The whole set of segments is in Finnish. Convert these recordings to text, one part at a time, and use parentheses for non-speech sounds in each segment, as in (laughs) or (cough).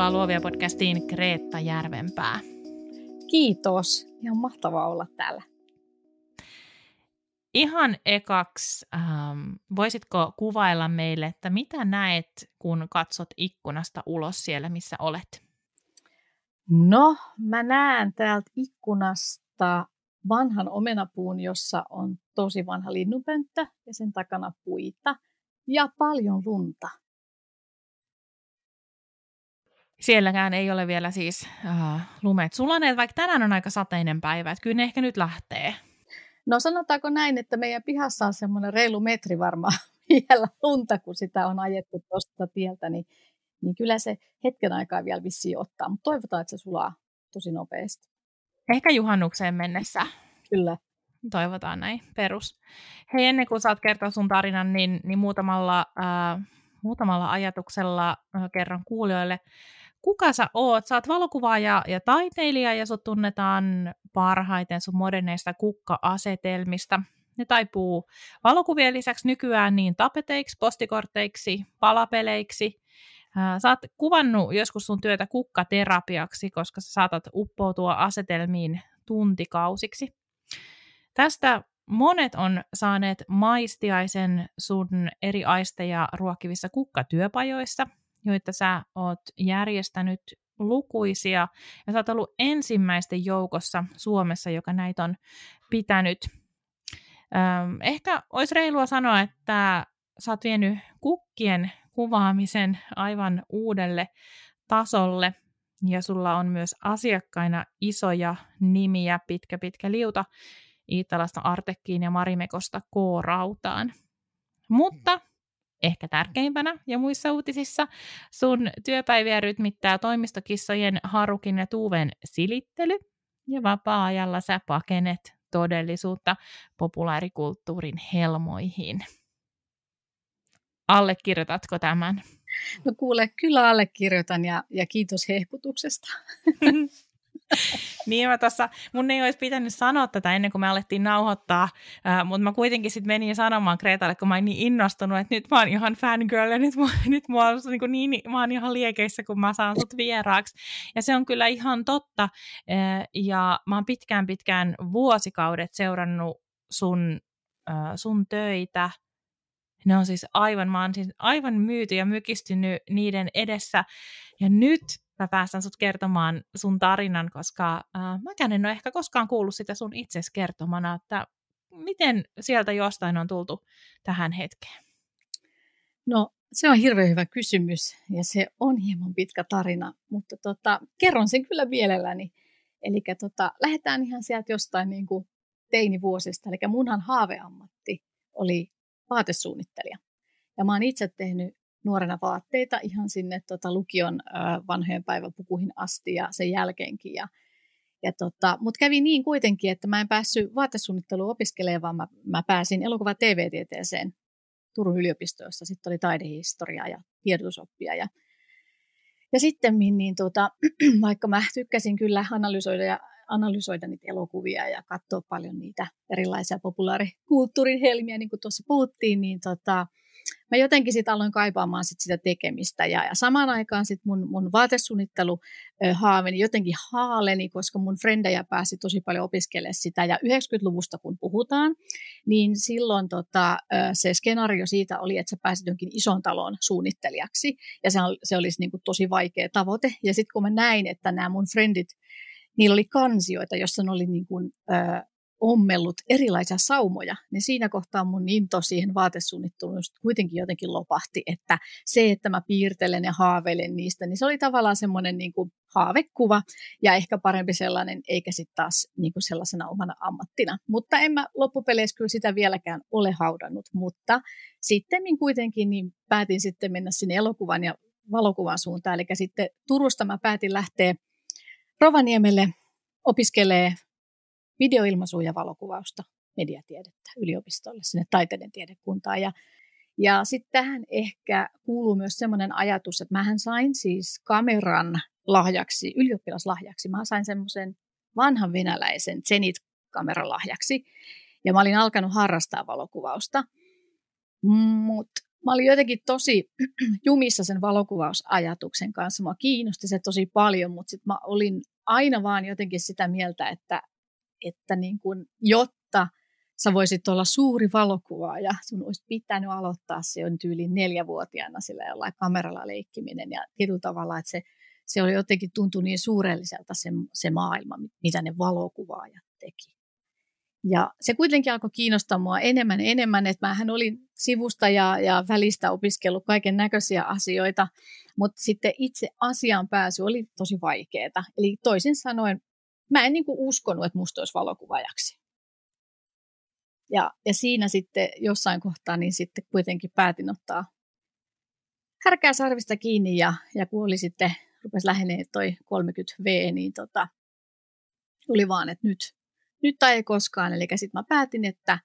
Tervetuloa Luovia podcastiin Kreetta Järvenpää. Kiitos. Ihan mahtavaa olla täällä. Ihan ekaksi, ähm, voisitko kuvailla meille, että mitä näet, kun katsot ikkunasta ulos siellä, missä olet? No, mä näen täältä ikkunasta vanhan omenapuun, jossa on tosi vanha linnunpönttö ja sen takana puita ja paljon lunta. Sielläkään ei ole vielä siis äh, lumet sulaneet, vaikka tänään on aika sateinen päivä, että kyllä ne ehkä nyt lähtee. No sanotaanko näin, että meidän pihassa on semmoinen reilu metri varmaan (laughs) vielä lunta, kun sitä on ajettu tuosta tieltä, niin, niin kyllä se hetken aikaa vielä vissiin ottaa, mutta toivotaan, että se sulaa tosi nopeasti. Ehkä juhannukseen mennessä. Kyllä. Toivotaan näin, perus. Hei, ennen kuin saat kertoa sun tarinan, niin, niin muutamalla, äh, muutamalla ajatuksella äh, kerron kuulijoille, kuka sä oot? Sä oot valokuvaaja ja taiteilija ja sut tunnetaan parhaiten sun moderneista kukka-asetelmista. Ne taipuu valokuvien lisäksi nykyään niin tapeteiksi, postikorteiksi, palapeleiksi. Sä oot kuvannut joskus sun työtä kukkaterapiaksi, koska sä saatat uppoutua asetelmiin tuntikausiksi. Tästä monet on saaneet maistiaisen sun eri aisteja ruokivissa kukkatyöpajoissa – joita sä oot järjestänyt lukuisia, ja sä oot ollut ensimmäisten joukossa Suomessa, joka näitä on pitänyt. Öm, ehkä olisi reilua sanoa, että sä oot vienyt kukkien kuvaamisen aivan uudelle tasolle, ja sulla on myös asiakkaina isoja nimiä, pitkä pitkä liuta, Iitalasta Artekkiin ja Marimekosta K-rautaan. Mutta ehkä tärkeimpänä ja muissa uutisissa, sun työpäiviä rytmittää toimistokissojen Harukin ja Tuuven silittely, ja vapaa-ajalla sä pakenet todellisuutta populaarikulttuurin helmoihin. Allekirjoitatko tämän? No kuule, kyllä allekirjoitan ja, ja kiitos hehkutuksesta. (laughs) (laughs) niin mä tossa, mun ei olisi pitänyt sanoa tätä ennen kuin me alettiin nauhoittaa, mutta mä kuitenkin sitten menin sanomaan Kreetalle, kun mä oon niin innostunut, että nyt mä oon ihan fangirl ja nyt, mä, (laughs) nyt mä, oon, niin, niin, mä oon ihan liekeissä, kun mä saan sut vieraaksi. Ja se on kyllä ihan totta. Ja mä oon pitkään pitkään vuosikaudet seurannut sun, sun töitä, ne on siis aivan, mä oon siis aivan myyty ja mykistynyt niiden edessä. Ja nyt mä päästän sut kertomaan sun tarinan, koska äh, mäkään en ole ehkä koskaan kuullut sitä sun itses kertomana, että miten sieltä jostain on tultu tähän hetkeen? No se on hirveän hyvä kysymys ja se on hieman pitkä tarina, mutta tota, kerron sen kyllä mielelläni. Eli tota, lähdetään ihan sieltä jostain niin kuin teinivuosista. Eli munhan haaveammatti oli vaatesuunnittelija. Ja mä oon itse tehnyt nuorena vaatteita ihan sinne tota, lukion ö, vanhojen päiväpukuihin asti ja sen jälkeenkin. Ja, ja tota, Mutta kävi niin kuitenkin, että mä en päässyt vaatesuunnitteluun opiskelemaan, vaan mä, mä pääsin elokuva TV-tieteeseen Turun yliopistossa. Sitten oli taidehistoria ja tiedotusoppia. Ja, ja sitten niin, tota, (clears throat) vaikka mä tykkäsin kyllä analysoida ja analysoida niitä elokuvia ja katsoa paljon niitä erilaisia populaarikulttuurin helmiä, niin kuin tuossa puhuttiin, niin tota, mä jotenkin sitten aloin kaipaamaan sit sitä tekemistä ja, ja samaan aikaan sit mun, mun vaatesuunnittelu haaveni jotenkin haaleni, koska mun frendejä pääsi tosi paljon opiskelemaan sitä. Ja 90-luvusta kun puhutaan, niin silloin tota, se skenaario siitä oli, että sä pääsit jonkin ison talon suunnittelijaksi. Ja se, se olisi niin kuin tosi vaikea tavoite. Ja sitten kun mä näin, että nämä mun frendit niillä oli kansioita, jossa oli niin kuin, ö, ommellut erilaisia saumoja, niin siinä kohtaa mun into siihen vaatesuunnitteluun kuitenkin jotenkin lopahti, että se, että mä piirtelen ja haaveilen niistä, niin se oli tavallaan semmoinen niin kuin haavekuva ja ehkä parempi sellainen, eikä sitten taas niin kuin sellaisena omana ammattina. Mutta en mä loppupeleissä kyllä sitä vieläkään ole haudannut, mutta sitten kuitenkin niin päätin sitten mennä sinne elokuvan ja valokuvan suuntaan, eli sitten Turusta mä päätin lähteä Rovaniemelle opiskelee videoilmaisua ja valokuvausta, mediatiedettä yliopistolle, sinne taiteiden tiedekuntaan. Ja, ja sitten tähän ehkä kuuluu myös semmoinen ajatus, että mähän sain siis kameran lahjaksi, ylioppilaslahjaksi. Mä sain semmoisen vanhan venäläisen Zenit-kameran lahjaksi. Ja mä olin alkanut harrastaa valokuvausta. Mutta mä olin jotenkin tosi (clears throat) jumissa sen valokuvausajatuksen kanssa. Mua kiinnosti se tosi paljon, mutta sitten mä olin aina vaan jotenkin sitä mieltä, että, että niin kun, jotta sä voisit olla suuri valokuvaaja, sun olisi pitänyt aloittaa se on tyyliin neljävuotiaana sillä jollain kameralla leikkiminen ja tietyllä tavalla, että se, se oli jotenkin tuntui niin suurelliselta se, se maailma, mitä ne valokuvaajat teki. Ja se kuitenkin alkoi kiinnostaa mua enemmän enemmän, että mähän olin sivusta ja, ja välistä opiskellut kaiken näköisiä asioita, mutta sitten itse asiaan pääsy oli tosi vaikeaa. Eli toisin sanoen, mä en niin kuin uskonut, että musta olisi valokuvaajaksi. Ja, ja siinä sitten jossain kohtaa niin sitten kuitenkin päätin ottaa härkää sarvista kiinni ja, ja kun oli sitten, rupesi lähenee toi 30V, niin tota, tuli vaan, että nyt, nyt tai ei koskaan. Eli sitten mä päätin, että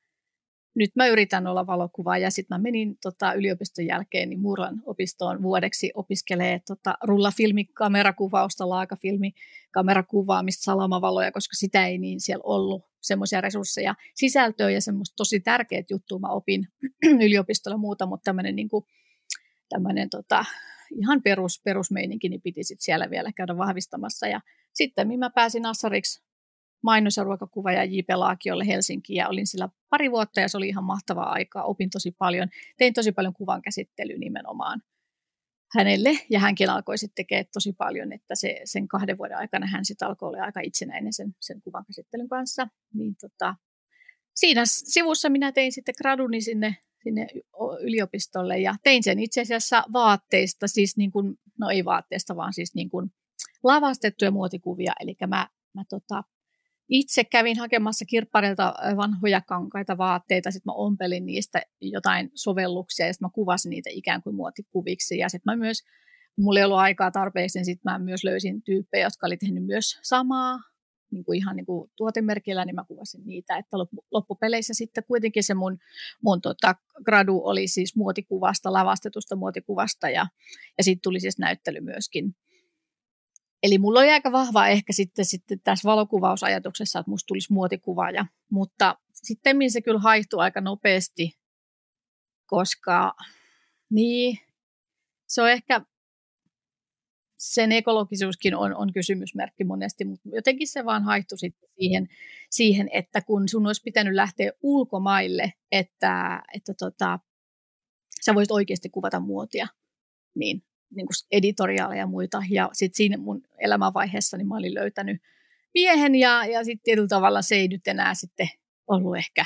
nyt mä yritän olla valokuvaaja. Sitten mä menin tota, yliopiston jälkeen niin Murlan opistoon vuodeksi opiskelee tota, rullafilmikamerakuvausta, laakafilmikamerakaavaamista, salamavaloja, koska sitä ei niin siellä ollut semmoisia resursseja. Sisältöä ja semmoista tosi tärkeät juttua mä opin (clears throat) yliopistolla muuta, mutta tämmöinen niin tota, ihan perus, perusmeininki niin piti sit siellä vielä käydä vahvistamassa. Ja sitten mä pääsin Assariksi mainos- ja ruokakuvaaja J.P. Laakiolle Helsinkiin ja olin sillä pari vuotta ja se oli ihan mahtavaa aikaa. Opin tosi paljon, tein tosi paljon kuvan käsittelyä nimenomaan hänelle ja hänkin alkoi sitten tekemään tosi paljon, että se, sen kahden vuoden aikana hän sitten alkoi olla aika itsenäinen sen, sen kuvan käsittelyn kanssa. Niin tota, siinä sivussa minä tein sitten graduni sinne, sinne yliopistolle ja tein sen itse asiassa vaatteista, siis niin kuin, no ei vaatteista, vaan siis niin kuin lavastettuja muotikuvia, eli mä, mä tota, itse kävin hakemassa kirpparilta vanhoja kankaita vaatteita, sitten mä ompelin niistä jotain sovelluksia ja sitten mä kuvasin niitä ikään kuin muotikuviksi. Ja sitten mä myös, mulla ei ollut aikaa tarpeeksi, niin sitten mä myös löysin tyyppejä, jotka oli tehnyt myös samaa, niin kuin ihan niin kuin tuotemerkillä, niin mä kuvasin niitä. Että loppupeleissä sitten kuitenkin se mun, mun tota, gradu oli siis muotikuvasta, lavastetusta muotikuvasta ja, ja sitten tuli siis näyttely myöskin Eli mulla oli aika vahva ehkä sitten, sitten tässä valokuvausajatuksessa, että musta tulisi muotikuvaaja, mutta sitten se kyllä haihtui aika nopeasti, koska niin, se on ehkä, sen ekologisuuskin on, on kysymysmerkki monesti, mutta jotenkin se vaan haihtui sitten siihen, siihen, että kun sun olisi pitänyt lähteä ulkomaille, että, että tota, sä voisit oikeasti kuvata muotia, niin niin kuin editoriaaleja ja muita. Ja sitten siinä mun elämänvaiheessa niin mä olin löytänyt miehen ja, ja sitten tietyllä tavalla se ei nyt enää sitten ollut ehkä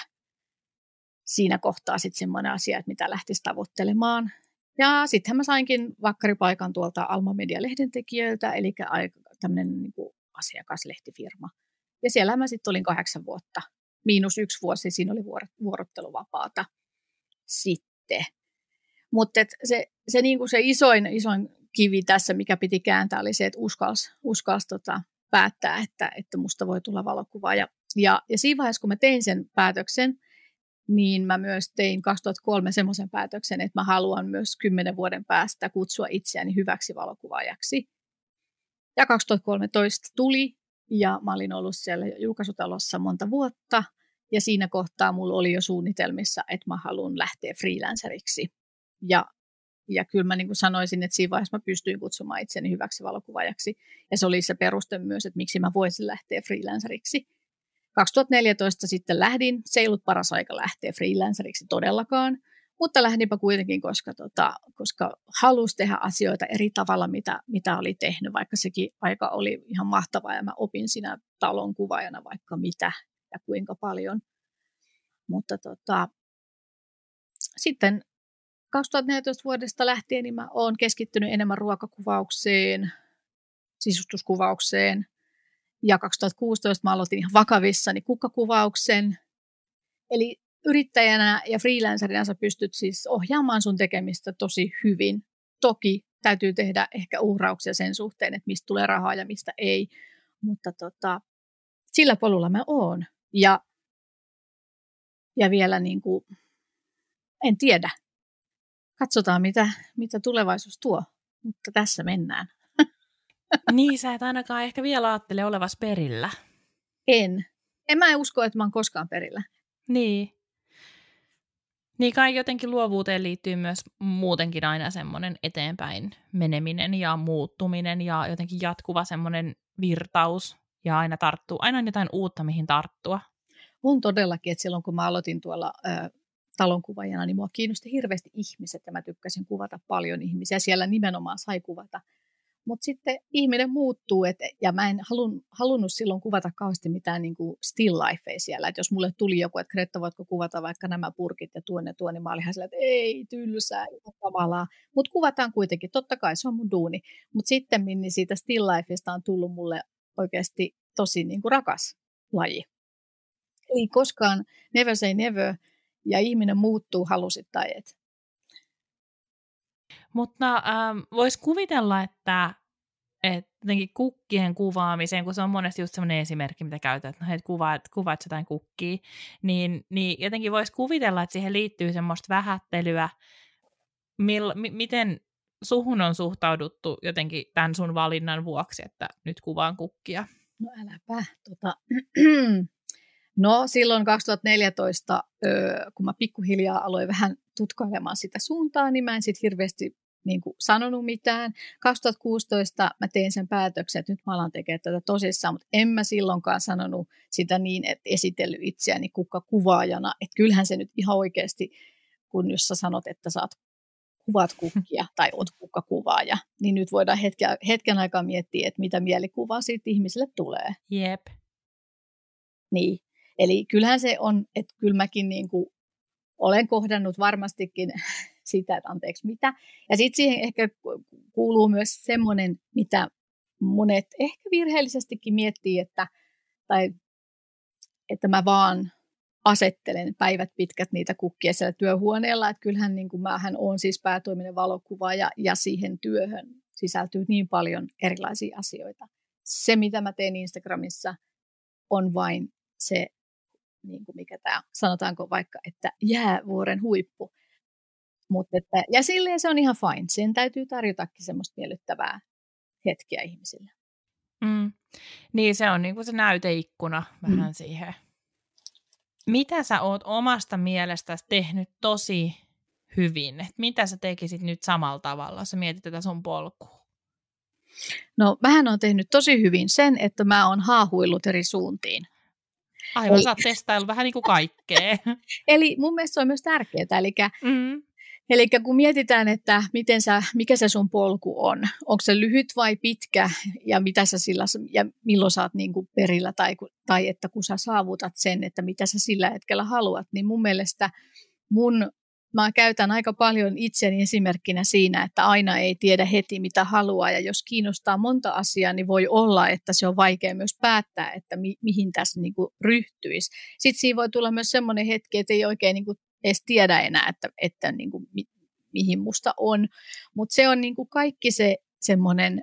siinä kohtaa sitten semmoinen asia, että mitä lähtisi tavoittelemaan. Ja sittenhän mä sainkin vakkaripaikan tuolta Alma Media-lehden tekijöiltä, eli tämmöinen niin asiakaslehtifirma. Ja siellä mä sitten olin kahdeksan vuotta, miinus yksi vuosi, siinä oli vuorotteluvapaata sitten. Mutta se, se, niinku se isoin, isoin kivi tässä, mikä piti kääntää, oli se, että uskalsi, uskalsi tota, päättää, että, että musta voi tulla valokuva. Ja, ja, ja siinä vaiheessa, kun mä tein sen päätöksen, niin mä myös tein 2003 semmoisen päätöksen, että mä haluan myös kymmenen vuoden päästä kutsua itseäni hyväksi valokuvaajaksi. Ja 2013 tuli, ja mä olin ollut siellä julkaisutalossa monta vuotta, ja siinä kohtaa mulla oli jo suunnitelmissa, että mä haluan lähteä freelanceriksi. Ja, ja kyllä mä niin kuin sanoisin, että siinä vaiheessa mä pystyin kutsumaan itseni hyväksi valokuvaajaksi. Ja se oli se peruste myös, että miksi mä voisin lähteä freelanceriksi. 2014 sitten lähdin. Se ei ollut paras aika lähteä freelanceriksi todellakaan, mutta lähdinpä kuitenkin, koska, tota, koska halusi tehdä asioita eri tavalla, mitä, mitä oli tehnyt, vaikka sekin aika oli ihan mahtavaa ja mä opin siinä talon kuvaajana vaikka mitä ja kuinka paljon. Mutta tota, sitten 2014 vuodesta lähtien niin mä oon keskittynyt enemmän ruokakuvaukseen, sisustuskuvaukseen. Ja 2016 mä aloitin ihan vakavissani kukkakuvauksen. Eli yrittäjänä ja freelancerina sä pystyt siis ohjaamaan sun tekemistä tosi hyvin. Toki täytyy tehdä ehkä uhrauksia sen suhteen, että mistä tulee rahaa ja mistä ei. Mutta tota, sillä polulla mä oon. Ja, ja vielä niin kuin, en tiedä, katsotaan, mitä, mitä tulevaisuus tuo. Mutta tässä mennään. (laughs) niin, sä et ainakaan ehkä vielä ajattele olevas perillä. En. En mä usko, että mä oon koskaan perillä. Niin. Niin kai jotenkin luovuuteen liittyy myös muutenkin aina semmoinen eteenpäin meneminen ja muuttuminen ja jotenkin jatkuva semmoinen virtaus ja aina tarttuu, aina on jotain uutta, mihin tarttua. On todellakin, että silloin kun mä aloitin tuolla ö, talonkuvaajana, niin mua kiinnosti hirveästi ihmiset ja mä tykkäsin kuvata paljon ihmisiä. Siellä nimenomaan sai kuvata mutta sitten ihminen muuttuu, et, ja mä en halun, halunnut silloin kuvata kauheasti mitään niin kuin still lifea siellä. Et jos mulle tuli joku, että Kretta, voitko kuvata vaikka nämä purkit ja tuonne tuonne, niin mä olin sillä, että ei, tylsää, ihan kamalaa. Mutta kuvataan kuitenkin, totta kai se on mun duuni. Mutta sitten niin siitä still lifeista on tullut mulle oikeasti tosi niin kuin rakas laji. Ei koskaan never say never, ja ihminen muuttuu halusit tai et. Mutta ähm, voisi kuvitella, että että jotenkin kukkien kuvaamiseen, kun se on monesti just sellainen esimerkki, mitä käytät, että no, et kuvaat, kuvaat jotain kukkia, niin, niin jotenkin voisi kuvitella, että siihen liittyy semmoista vähättelyä, mil, m- miten suhun on suhtauduttu jotenkin tämän sun valinnan vuoksi, että nyt kuvaan kukkia? No äläpä. Tota, no silloin 2014, kun mä pikkuhiljaa aloin vähän tutkailemaan sitä suuntaa, niin mä en sitten hirveästi niin kuin sanonut mitään. 2016 mä tein sen päätöksen, että nyt mä alan tekemään tätä tosissaan, mutta en mä silloinkaan sanonut sitä niin, että esitellyt itseäni kukka kuvaajana. Että kyllähän se nyt ihan oikeasti, kun jos sä sanot, että saat kuvat kukkia (laughs) tai oot kukkakuvaaja, niin nyt voidaan hetken, hetken aikaa miettiä, että mitä mielikuvaa siitä ihmiselle tulee. Jep. Niin, eli kyllähän se on, että kyllä mäkin niin kuin olen kohdannut varmastikin (laughs) sitä, että anteeksi mitä. Ja sitten siihen ehkä kuuluu myös semmoinen, mitä monet ehkä virheellisestikin miettii, että, tai, että mä vaan asettelen päivät pitkät niitä kukkia siellä työhuoneella, että kyllähän niin kuin mähän on siis päätoiminen valokuva ja, ja siihen työhön sisältyy niin paljon erilaisia asioita. Se, mitä mä teen Instagramissa, on vain se, niin kuin mikä tämä, sanotaanko vaikka, että jäävuoren huippu. Mut että, ja silleen se on ihan fine. Sen täytyy tarjotakin semmoista miellyttävää hetkiä ihmisille. Mm. Niin, se on niin kuin se näyteikkuna vähän mm. siihen. Mitä sä oot omasta mielestäsi tehnyt tosi hyvin? Et mitä sä tekisit nyt samalla tavalla, jos sä mietit tätä sun polkua? No, mähän on tehnyt tosi hyvin sen, että mä oon haahuillut eri suuntiin. Aivan, sä oot testaillut vähän niin kuin kaikkea. (laughs) Eli mun mielestä se on myös tärkeää. Eli mm. Eli kun mietitään, että miten sä, mikä se sun polku on, onko se lyhyt vai pitkä ja mitä sä sillä, ja milloin sä oot niin kuin perillä tai, tai että kun sä saavutat sen, että mitä sä sillä hetkellä haluat, niin mun mielestä mun, mä käytän aika paljon itseni esimerkkinä siinä, että aina ei tiedä heti mitä haluaa ja jos kiinnostaa monta asiaa, niin voi olla, että se on vaikea myös päättää, että mi, mihin tässä niin kuin ryhtyisi. Sitten siinä voi tulla myös semmoinen hetki, että ei oikein niin kuin edes tiedä enää, että, että niin kuin, mi, mihin musta on. Mutta se on niin kuin kaikki se semmoinen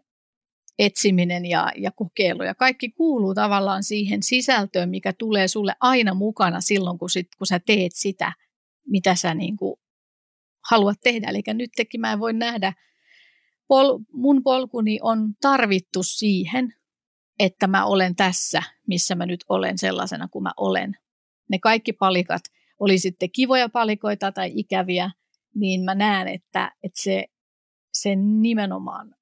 etsiminen ja, ja kokeilu ja kaikki kuuluu tavallaan siihen sisältöön, mikä tulee sulle aina mukana silloin, kun, sit, kun sä teet sitä, mitä sä niin kuin haluat tehdä. Eli nytkin mä voin nähdä, pol, mun polkuni on tarvittu siihen, että mä olen tässä, missä mä nyt olen sellaisena kuin mä olen. Ne kaikki palikat oli sitten kivoja palikoita tai ikäviä, niin mä näen, että, että se, se nimenomaan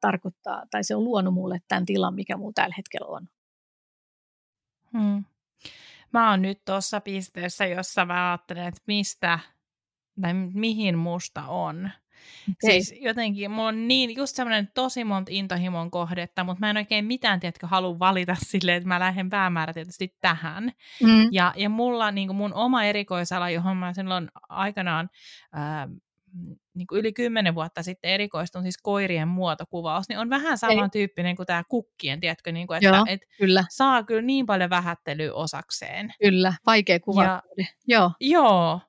tarkoittaa, tai se on luonut mulle tämän tilan, mikä mulla tällä hetkellä on. Hmm. Mä oon nyt tuossa pisteessä, jossa mä ajattelen, että mistä tai mihin musta on. Okay. Siis jotenkin, mulla on niin, just semmoinen tosi monta intohimon kohdetta, mutta mä en oikein mitään, tiedätkö, halua valita (laughs) silleen, että mä lähden päämäärätietoisesti tähän. Mm. Ja, ja mulla niin kuin mun oma erikoisala, johon mä silloin aikanaan ää, niin kuin yli kymmenen vuotta sitten erikoistun, siis koirien muotokuvaus, niin on vähän samantyyppinen kuin tämä kukkien, tiedätkö, niin kuin, että Joo, et kyllä. saa kyllä niin paljon vähättelyä osakseen. Kyllä, vaikea kuva. Joo. Joo,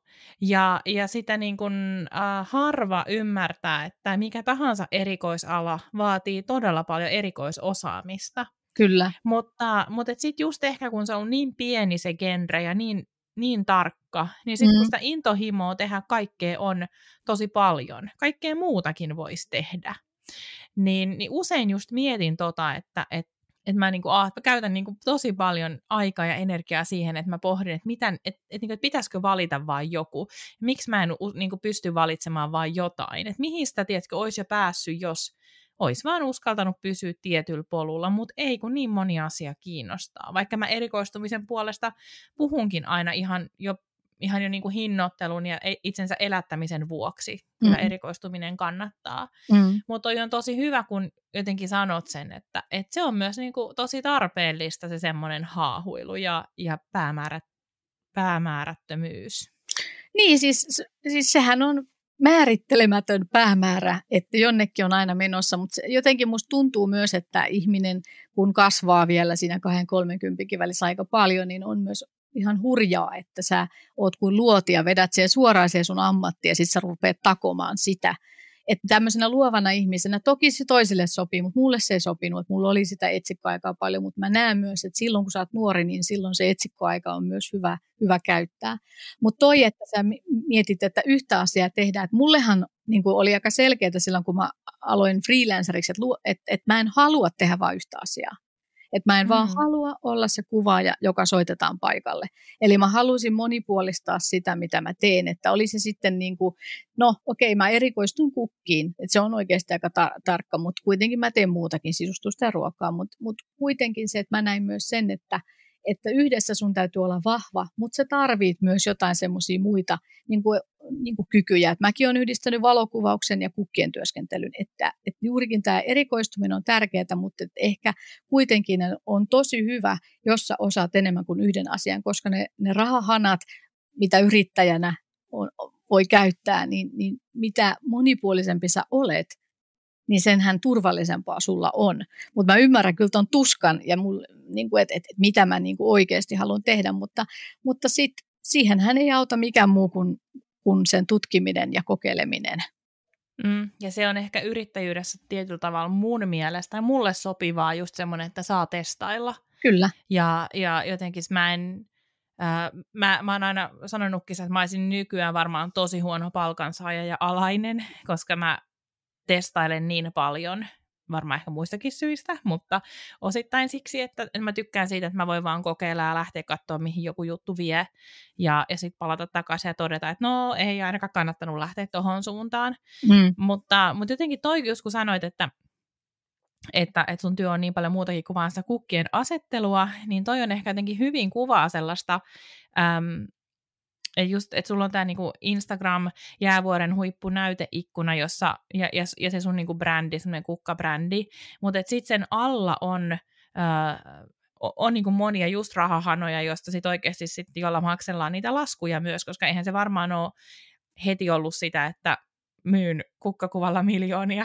ja, ja sitä niin kuin, äh, harva ymmärtää, että mikä tahansa erikoisala vaatii todella paljon erikoisosaamista. Kyllä. Mutta, mutta sitten just ehkä kun se on niin pieni se genre ja niin, niin tarkka, niin sitten mm. kun sitä intohimoa tehdä kaikkea on tosi paljon, kaikkea muutakin voisi tehdä, niin, niin usein just mietin tota, että, että että mä, niinku, mä käytän niinku tosi paljon aikaa ja energiaa siihen, että mä pohdin, että, miten, et, et, niinku, et pitäisikö valita vain joku. Miksi mä en niinku, pysty valitsemaan vain jotain. Että mihin sitä, tiedätkö, olisi jo päässyt, jos olisi vaan uskaltanut pysyä tietyllä polulla, mutta ei kun niin moni asia kiinnostaa. Vaikka mä erikoistumisen puolesta puhunkin aina ihan jo ihan jo niin kuin hinnoittelun ja e, itsensä elättämisen vuoksi kyllä mm. erikoistuminen kannattaa. Mm. Mutta on tosi hyvä, kun jotenkin sanot sen, että, että se on myös niin kuin tosi tarpeellista se semmoinen haahuilu ja, ja päämäärät, päämäärättömyys. Niin, siis, siis sehän on määrittelemätön päämäärä, että jonnekin on aina menossa, mutta jotenkin musta tuntuu myös, että ihminen, kun kasvaa vielä siinä 2-30 välissä aika paljon, niin on myös ihan hurjaa, että sä oot kuin luotia, vedät siihen suoraan siihen sun ammattiin ja sitten sä rupeat takomaan sitä. Että tämmöisenä luovana ihmisenä, toki se toisille sopii, mutta mulle se ei sopinut, että mulla oli sitä etsikkoaikaa paljon, mutta mä näen myös, että silloin kun sä oot nuori, niin silloin se etsikkoaika on myös hyvä, hyvä käyttää. Mutta toi, että sä mietit, että yhtä asiaa tehdään, että mullehan niin kuin oli aika selkeää silloin, kun mä aloin freelanceriksi, että, että, että mä en halua tehdä vain yhtä asiaa. Että mä en mm. vaan halua olla se kuvaaja, joka soitetaan paikalle. Eli mä halusin monipuolistaa sitä, mitä mä teen. Että oli se sitten niin kuin, no okei, okay, mä erikoistun kukkiin. Että se on oikeasti aika tar- tarkka, mutta kuitenkin mä teen muutakin sisustusta ja ruokaa. Mutta mut kuitenkin se, että mä näin myös sen, että – että yhdessä sun täytyy olla vahva, mutta sä tarvit myös jotain semmoisia muita niin kuin, niin kuin kykyjä. Et mäkin olen yhdistänyt valokuvauksen ja kukkien työskentelyn, että, että juurikin tämä erikoistuminen on tärkeää, mutta ehkä kuitenkin on tosi hyvä, jos sä osaat enemmän kuin yhden asian, koska ne, ne rahahanat, mitä yrittäjänä on, voi käyttää, niin, niin mitä monipuolisempi sä olet, niin senhän turvallisempaa sulla on. Mutta mä ymmärrän kyllä tuon tuskan ja mul, niin kuin, että, että, että mitä mä niin kuin oikeasti haluan tehdä, mutta, mutta sit, siihenhän ei auta mikään muu kuin, kuin sen tutkiminen ja kokeileminen. Mm, ja se on ehkä yrittäjyydessä tietyllä tavalla mun mielestä, mulle sopivaa just semmoinen, että saa testailla. Kyllä. Ja, ja jotenkin mä en, äh, mä, mä oon aina sanonutkin, että mä olisin nykyään varmaan tosi huono palkansaaja ja alainen, koska mä testailen niin paljon, varmaan ehkä muistakin syistä, mutta osittain siksi, että mä tykkään siitä, että mä voin vaan kokeilla ja lähteä katsoa, mihin joku juttu vie, ja, ja sitten palata takaisin ja todeta, että no ei ainakaan kannattanut lähteä tuohon suuntaan. Mm. Mutta, mutta jotenkin toi, just kun sanoit, että että, että sun työ on niin paljon muutakin kuin vaan sitä kukkien asettelua, niin toi on ehkä jotenkin hyvin kuvaa sellaista äm, just, että sulla on tämä niinku Instagram jäävuoren huippunäyteikkuna, jossa, ja, ja, ja se sun niinku brändi, semmoinen kukkabrändi, mutta sitten sen alla on, äh, on niinku monia just rahahanoja, joista sitten oikeasti sit, jolla maksellaan niitä laskuja myös, koska eihän se varmaan ole heti ollut sitä, että myyn kukkakuvalla miljoonia.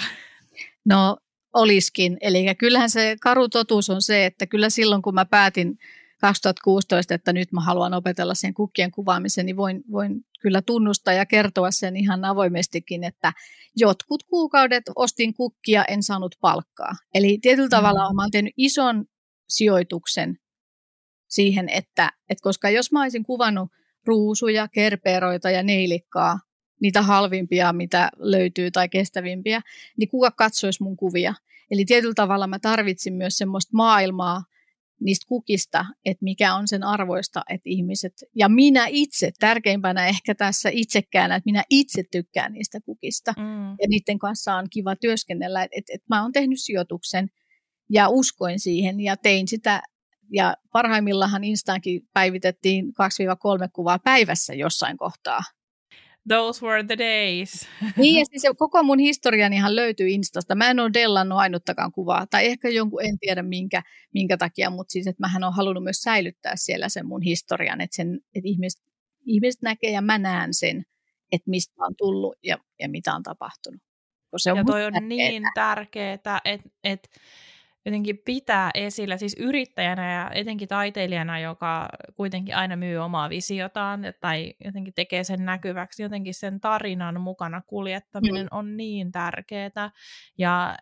No oliskin, eli kyllähän se karu totuus on se, että kyllä silloin kun mä päätin 2016, että nyt mä haluan opetella sen kukkien kuvaamisen, niin voin, voin kyllä tunnustaa ja kertoa sen ihan avoimestikin, että jotkut kuukaudet ostin kukkia, en saanut palkkaa. Eli tietyllä tavalla mm. mä oon tehnyt ison sijoituksen siihen, että, että koska jos mä olisin kuvannut ruusuja, kerperoita ja neilikkaa, niitä halvimpia, mitä löytyy tai kestävimpiä, niin kuka katsoisi mun kuvia? Eli tietyllä tavalla mä tarvitsin myös semmoista maailmaa, niistä kukista, että mikä on sen arvoista, että ihmiset, ja minä itse, tärkeimpänä ehkä tässä itsekään, että minä itse tykkään niistä kukista, mm. ja niiden kanssa on kiva työskennellä, että, että, että mä oon tehnyt sijoituksen, ja uskoin siihen, ja tein sitä, ja parhaimmillahan Instaankin päivitettiin 2-3 kuvaa päivässä jossain kohtaa, Those were the days. (laughs) Niin, ja siis koko mun historianihan löytyy Instasta. Mä en ole dellannut ainuttakaan kuvaa, tai ehkä jonkun, en tiedä minkä, minkä takia, mutta siis, että mähän olen halunnut myös säilyttää siellä sen mun historian, että, sen, että ihmiset, ihmiset näkee ja mä näen sen, että mistä on tullut ja, ja mitä on tapahtunut. Se on ja toi on tärkeää. niin tärkeää, että, että jotenkin pitää esillä, siis yrittäjänä ja etenkin taiteilijana, joka kuitenkin aina myy omaa visiotaan tai jotenkin tekee sen näkyväksi, jotenkin sen tarinan mukana kuljettaminen mm. on niin tärkeää ja,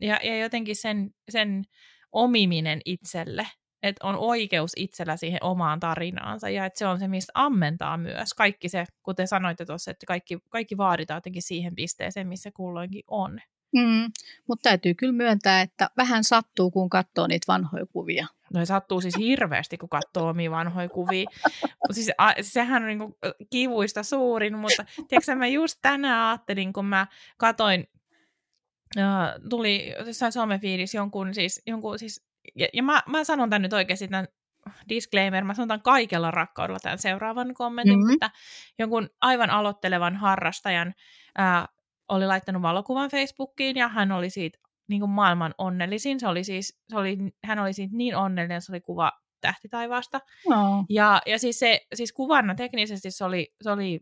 ja, ja jotenkin sen, sen omiminen itselle, että on oikeus itsellä siihen omaan tarinaansa ja että se on se, mistä ammentaa myös. Kaikki se, kuten sanoitte tuossa, että kaikki, kaikki vaaditaan jotenkin siihen pisteeseen, missä kulloinkin on. Mm, mutta täytyy kyllä myöntää, että vähän sattuu, kun katsoo niitä vanhoja kuvia. No sattuu siis hirveästi, kun katsoo omia vanhoja kuvia. siis, a, sehän on niinku kivuista suurin, mutta tiedätkö, mä just tänään ajattelin, kun mä katoin, uh, tuli jossain somefiidissä jonkun, siis, jonkun siis, ja, ja mä, mä sanon tämän nyt oikeasti tämän disclaimer, mä sanon tämän kaikella rakkaudella tämän seuraavan kommentin, mm-hmm. mutta jonkun aivan aloittelevan harrastajan oli laittanut valokuvan Facebookiin ja hän oli siitä niin kuin maailman onnellisin. Se oli siis, se oli, hän oli siitä niin onnellinen, se oli kuva tähtitaivaasta. No. Ja, ja siis, se, siis kuvana teknisesti se oli, se oli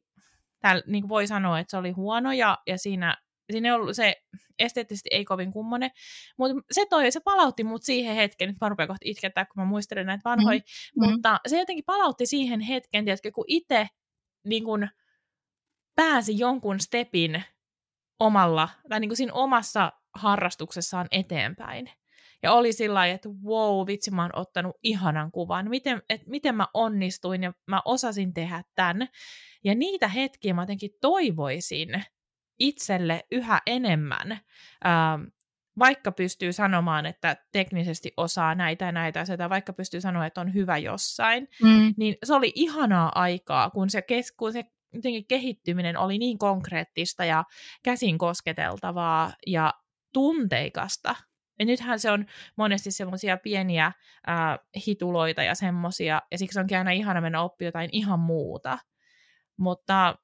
täällä, niin kuin voi sanoa, että se oli huono ja, ja siinä, siinä ei ollut se esteettisesti ei kovin kummonen, mutta se toi, se palautti mut siihen hetken, nyt mä rupean kohta itkettää, kun mä muistelen näitä vanhoja, mm-hmm. mutta se jotenkin palautti siihen hetken, tiedätkö, kun itse niin kun, pääsi jonkun stepin omalla, tai niin kuin siinä omassa harrastuksessaan eteenpäin. Ja oli sillä että wow, vitsi, mä oon ottanut ihanan kuvan. Miten, et, miten mä onnistuin ja mä osasin tehdä tämän. Ja niitä hetkiä mä jotenkin toivoisin itselle yhä enemmän. Ähm, vaikka pystyy sanomaan, että teknisesti osaa näitä ja näitä asioita, vaikka pystyy sanoa, että on hyvä jossain, mm. niin se oli ihanaa aikaa, kun se, kes, kun se jotenkin kehittyminen oli niin konkreettista ja käsin kosketeltavaa ja tunteikasta. Ja nythän se on monesti semmoisia pieniä ää, hituloita ja semmoisia, ja siksi onkin aina ihana mennä oppi jotain ihan muuta. Mutta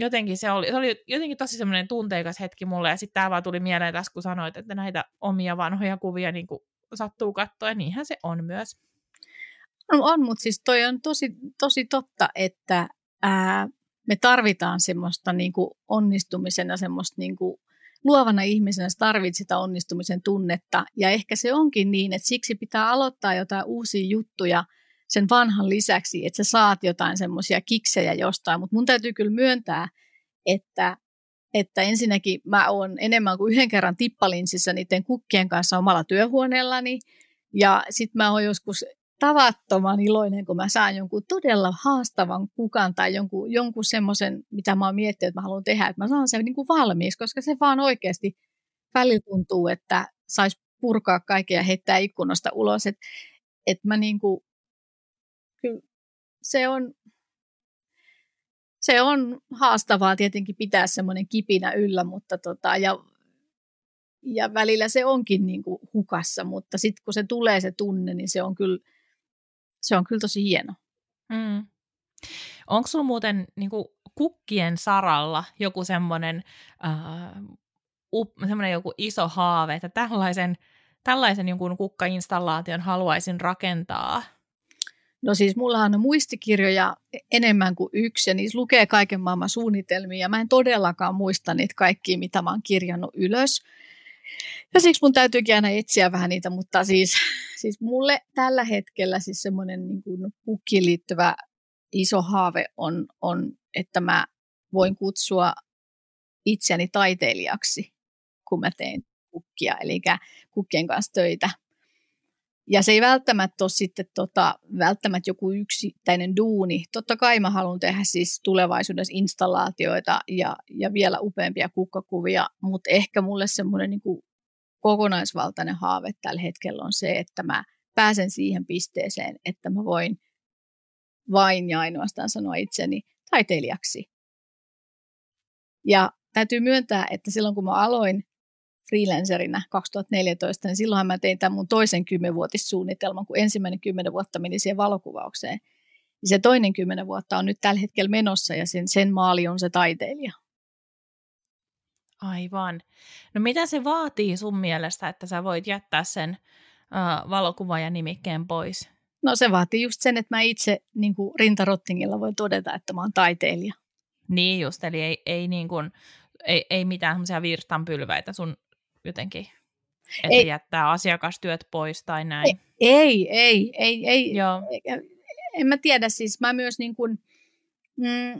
jotenkin se oli, se oli jotenkin tosi semmoinen tunteikas hetki mulle, ja sitten tämä vaan tuli mieleen tässä, kun sanoit, että näitä omia vanhoja kuvia niin sattuu katsoa, ja niinhän se on myös. On, on mutta siis toi on tosi, tosi totta, että ää, me tarvitaan semmoista niin kuin onnistumisen ja semmoista niin kuin luovana ihmisenä sä tarvitset sitä onnistumisen tunnetta. Ja ehkä se onkin niin, että siksi pitää aloittaa jotain uusia juttuja sen vanhan lisäksi, että sä saat jotain semmoisia kiksejä jostain. Mutta mun täytyy kyllä myöntää, että, että ensinnäkin mä oon enemmän kuin yhden kerran tippalinsissä niiden kukkien kanssa omalla työhuoneellani. Ja sitten mä oon joskus tavattoman iloinen, kun mä saan jonkun todella haastavan kukan tai jonkun, jonkun semmoisen, mitä mä oon miettinyt, että mä haluan tehdä, että mä saan sen niin kuin valmiiksi, koska se vaan oikeasti välillä tuntuu, että saisi purkaa kaiken ja heittää ikkunasta ulos. Että et mä niin kuin, se on, se on haastavaa tietenkin pitää semmoinen kipinä yllä, mutta tota, ja, ja välillä se onkin niin kuin hukassa, mutta sitten kun se tulee se tunne, niin se on kyllä se on kyllä tosi hieno. Mm. Onko sulla muuten niin kuin, kukkien saralla joku semmoinen äh, joku iso haave, että tällaisen, tällaisen jonkun kukkainstallaation haluaisin rakentaa? No siis mullahan on muistikirjoja enemmän kuin yksi ja niissä lukee kaiken maailman suunnitelmia mä en todellakaan muista niitä kaikkia, mitä mä oon kirjannut ylös. Ja siksi mun täytyykin aina etsiä vähän niitä, mutta siis, siis mulle tällä hetkellä siis semmoinen niin kuin kukkiin liittyvä iso haave on, on, että mä voin kutsua itseäni taiteilijaksi, kun mä teen kukkia, eli kukkien kanssa töitä. Ja se ei välttämättä ole sitten tota, välttämättä joku yksittäinen duuni. Totta kai mä haluan tehdä siis tulevaisuudessa installaatioita ja, ja vielä upeampia kukkakuvia, mutta ehkä mulle semmoinen niin kokonaisvaltainen haave tällä hetkellä on se, että mä pääsen siihen pisteeseen, että mä voin vain ja ainoastaan sanoa itseni taiteilijaksi. Ja täytyy myöntää, että silloin kun mä aloin freelancerina 2014, niin silloinhan mä tein tämän mun toisen kymmenvuotissuunnitelman, kun ensimmäinen kymmenen vuotta meni siihen valokuvaukseen. Ja se toinen kymmenen vuotta on nyt tällä hetkellä menossa ja sen, sen maali on se taiteilija. Aivan. No mitä se vaatii sun mielestä, että sä voit jättää sen uh, valokuvaajan nimikkeen pois? No se vaatii just sen, että mä itse niin kuin rintarottingilla voin todeta, että mä oon taiteilija. Niin just, eli ei, ei, niin kuin, ei, ei mitään semmoisia virstanpylväitä sun jotenkin, että ei. jättää asiakastyöt pois tai näin. Ei, ei, ei, ei. Joo. En mä tiedä, siis mä myös niin kuin, mm,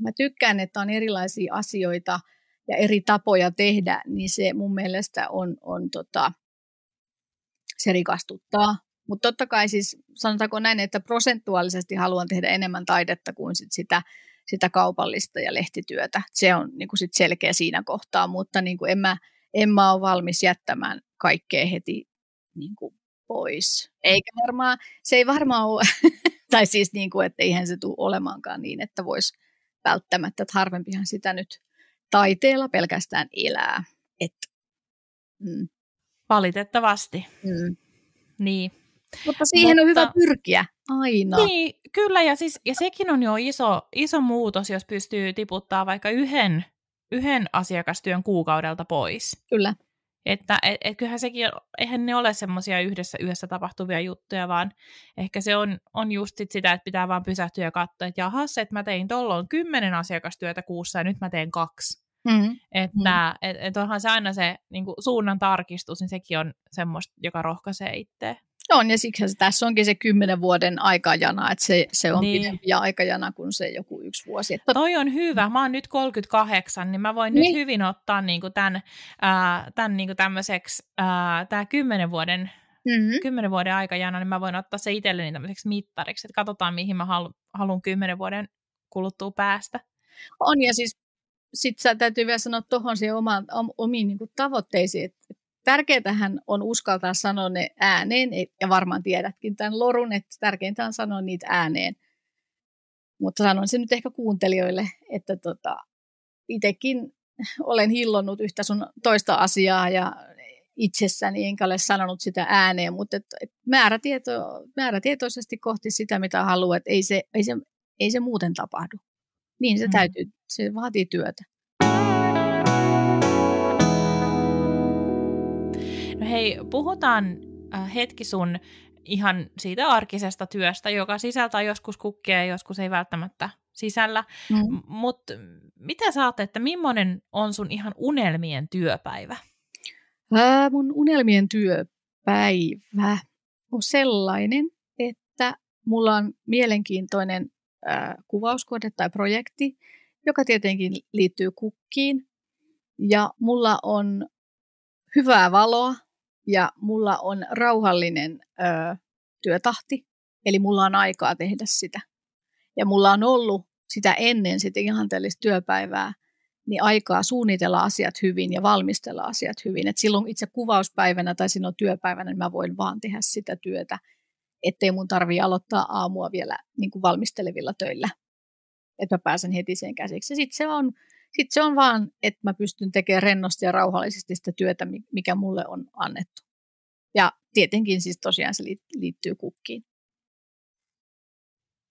mä tykkään, että on erilaisia asioita ja eri tapoja tehdä, niin se mun mielestä on, on tota, se rikastuttaa. Mutta totta kai siis sanotaanko näin, että prosentuaalisesti haluan tehdä enemmän taidetta kuin sit sitä sitä kaupallista ja lehtityötä. Se on niin kuin sit selkeä siinä kohtaa, mutta niin kuin en, mä, en mä ole valmis jättämään kaikkea heti niin kuin pois. Eikä varmaan, se ei varmaan ole, (laughs) tai siis niin kuin, että eihän se tule olemaankaan niin, että voisi välttämättä, että harvempihan sitä nyt taiteella pelkästään elää. Et, mm. Valitettavasti. Mm. Niin. Mutta siihen Mutta... on hyvä pyrkiä aina. Niin, kyllä, ja, siis, ja sekin on jo iso, iso muutos, jos pystyy tiputtaa vaikka yhden, yhden asiakastyön kuukaudelta pois. Kyllä. Että et, et kyllähän sekin, eihän ne ole semmoisia yhdessä yössä tapahtuvia juttuja, vaan ehkä se on, on just sit sitä, että pitää vaan pysähtyä ja katsoa, että jahas, että mä tein tolloin kymmenen asiakastyötä kuussa ja nyt mä teen kaksi. Mm-hmm. Että mm. et, et onhan se aina se niin suunnan tarkistus, niin sekin on semmoista, joka rohkaisee itseä. On, ja siksi se, tässä onkin se kymmenen vuoden aikajana, että se, se on niin. pidempi aikajana kuin se joku yksi vuosi. Että... Toi on hyvä. Mä oon nyt 38, niin mä voin niin. nyt hyvin ottaa niinku tämän, äh, tämän niinku tämmöiseksi, äh, tämä kymmenen vuoden mm-hmm. kymmenen vuoden aikajana, niin mä voin ottaa se itselleni tämmöiseksi mittariksi, että katsotaan, mihin mä halu, haluan kymmenen vuoden kuluttua päästä. On, ja siis sitten sä täytyy vielä sanoa tuohon siihen omaan, omiin niin tavoitteisiin, että tärkeintähän on uskaltaa sanoa ne ääneen, ja varmaan tiedätkin tämän lorun, että tärkeintä on sanoa niitä ääneen. Mutta sanon se nyt ehkä kuuntelijoille, että tota, itsekin olen hillonnut yhtä sun toista asiaa ja itsessäni, enkä ole sanonut sitä ääneen, mutta et, et määrätieto, määrätietoisesti kohti sitä, mitä haluat, ei se, ei se, ei se muuten tapahdu. Niin se mm. täytyy, se vaatii työtä. Hei, puhutaan äh, hetki sun ihan siitä arkisesta työstä, joka sisältää joskus kukkia ja joskus ei välttämättä sisällä. Mm. Mutta mitä sä ajattelet, että millainen on sun ihan unelmien työpäivä? Ää, mun unelmien työpäivä on sellainen, että mulla on mielenkiintoinen ää, kuvauskode tai projekti, joka tietenkin liittyy kukkiin. Ja mulla on hyvää valoa ja mulla on rauhallinen ö, työtahti, eli mulla on aikaa tehdä sitä. Ja mulla on ollut sitä ennen sitä ihanteellista työpäivää, niin aikaa suunnitella asiat hyvin ja valmistella asiat hyvin. Et silloin itse kuvauspäivänä tai silloin työpäivänä niin mä voin vaan tehdä sitä työtä, ettei mun tarvii aloittaa aamua vielä niin kuin valmistelevilla töillä, että mä pääsen heti sen käsiksi. Sitten se on sitten se on vaan, että mä pystyn tekemään rennosti ja rauhallisesti sitä työtä, mikä mulle on annettu. Ja tietenkin siis tosiaan se liittyy kukkiin.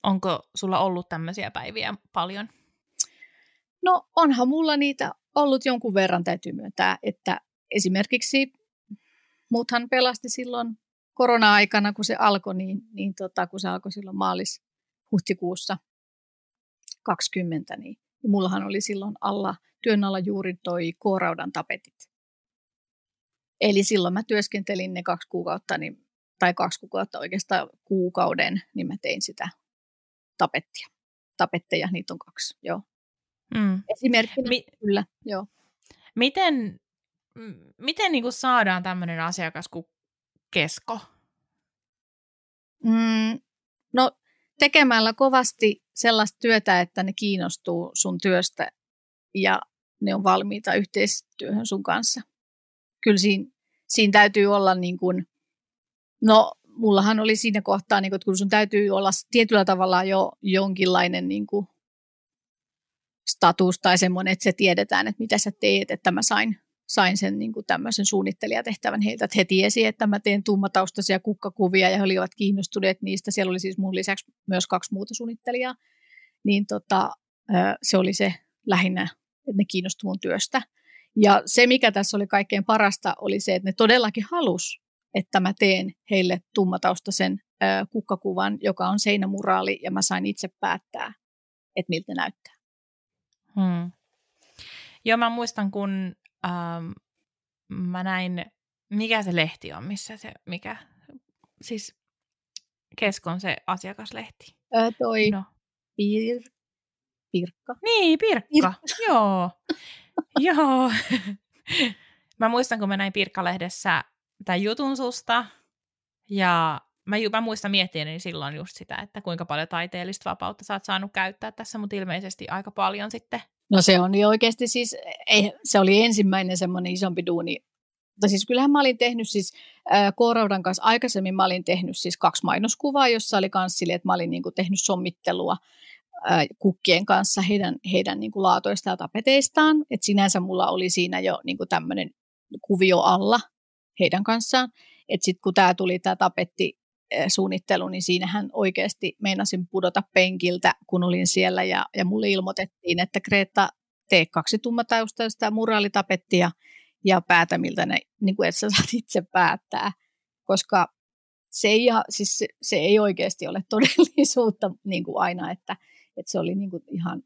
Onko sulla ollut tämmöisiä päiviä paljon? No onhan mulla niitä ollut jonkun verran, täytyy myöntää, että esimerkiksi muuthan pelasti silloin korona-aikana, kun se alkoi, niin, niin tota, kun se alkoi silloin maalis-huhtikuussa 20, niin ja mullahan oli silloin alla, työn alla juuri toi kooraudan tapetit. Eli silloin mä työskentelin ne kaksi kuukautta, niin, tai kaksi kuukautta oikeastaan kuukauden, niin mä tein sitä tapettia. Tapetteja, niitä on kaksi, joo. Mm. Esimerkkinä, Mi- kyllä, joo. Miten, miten niin kuin saadaan tämmöinen asiakas kuin Kesko? Mm, no tekemällä kovasti sellaista työtä, että ne kiinnostuu sun työstä ja ne on valmiita yhteistyöhön sun kanssa. Kyllä siinä, siinä täytyy olla niin kuin, no mullahan oli siinä kohtaa, niin kuin, että kun sun täytyy olla tietyllä tavalla jo jonkinlainen niin kuin status tai semmoinen, että se tiedetään, että mitä sä teet, että mä sain sain sen niin kuin tämmöisen suunnittelijatehtävän heiltä, että he tiesi, että mä teen tummataustaisia kukkakuvia ja he olivat kiinnostuneet niistä. Siellä oli siis mun lisäksi myös kaksi muuta suunnittelijaa, niin tota, se oli se lähinnä, että ne kiinnostuivat mun työstä. Ja se, mikä tässä oli kaikkein parasta, oli se, että ne todellakin halus, että mä teen heille tummataustaisen kukkakuvan, joka on seinämuraali, ja mä sain itse päättää, että miltä näyttää. Hmm. Joo, mä muistan, kun ähm, mä näin, mikä se lehti on, missä se, mikä, siis Keskon se asiakaslehti. Ää, toi no. Pir, Pirkka. Niin, Pirkka, Pirkka. (laughs) joo. joo. (laughs) mä muistan, kun mä näin Pirkka-lehdessä tämän jutun susta, ja mä, mä muistan miettiä silloin just sitä, että kuinka paljon taiteellista vapautta sä oot saanut käyttää tässä, mutta ilmeisesti aika paljon sitten. No se on niin oikeasti siis, ei, se oli ensimmäinen semmoinen isompi duuni. Mutta siis kyllähän mä olin tehnyt siis äh, Kooraudan kanssa aikaisemmin, mä olin tehnyt siis kaksi mainoskuvaa, jossa oli kans sille, että mä olin niinku tehnyt sommittelua äh, kukkien kanssa heidän, heidän niinku laatoista ja tapeteistaan. Et sinänsä mulla oli siinä jo niinku tämmöinen kuvio alla heidän kanssaan. Että sitten kun tämä tuli tämä tapetti suunnittelu, niin siinähän oikeasti meinasin pudota penkiltä, kun olin siellä ja, ja mulle ilmoitettiin, että Kreta, tee kaksi tummataustaista muraalitapettia ja päätä, miltä ne, niin kuin et sä saat itse päättää, koska se ei, siis se, se ei oikeasti ole todellisuutta niin kuin aina, että, että se oli niin kuin ihan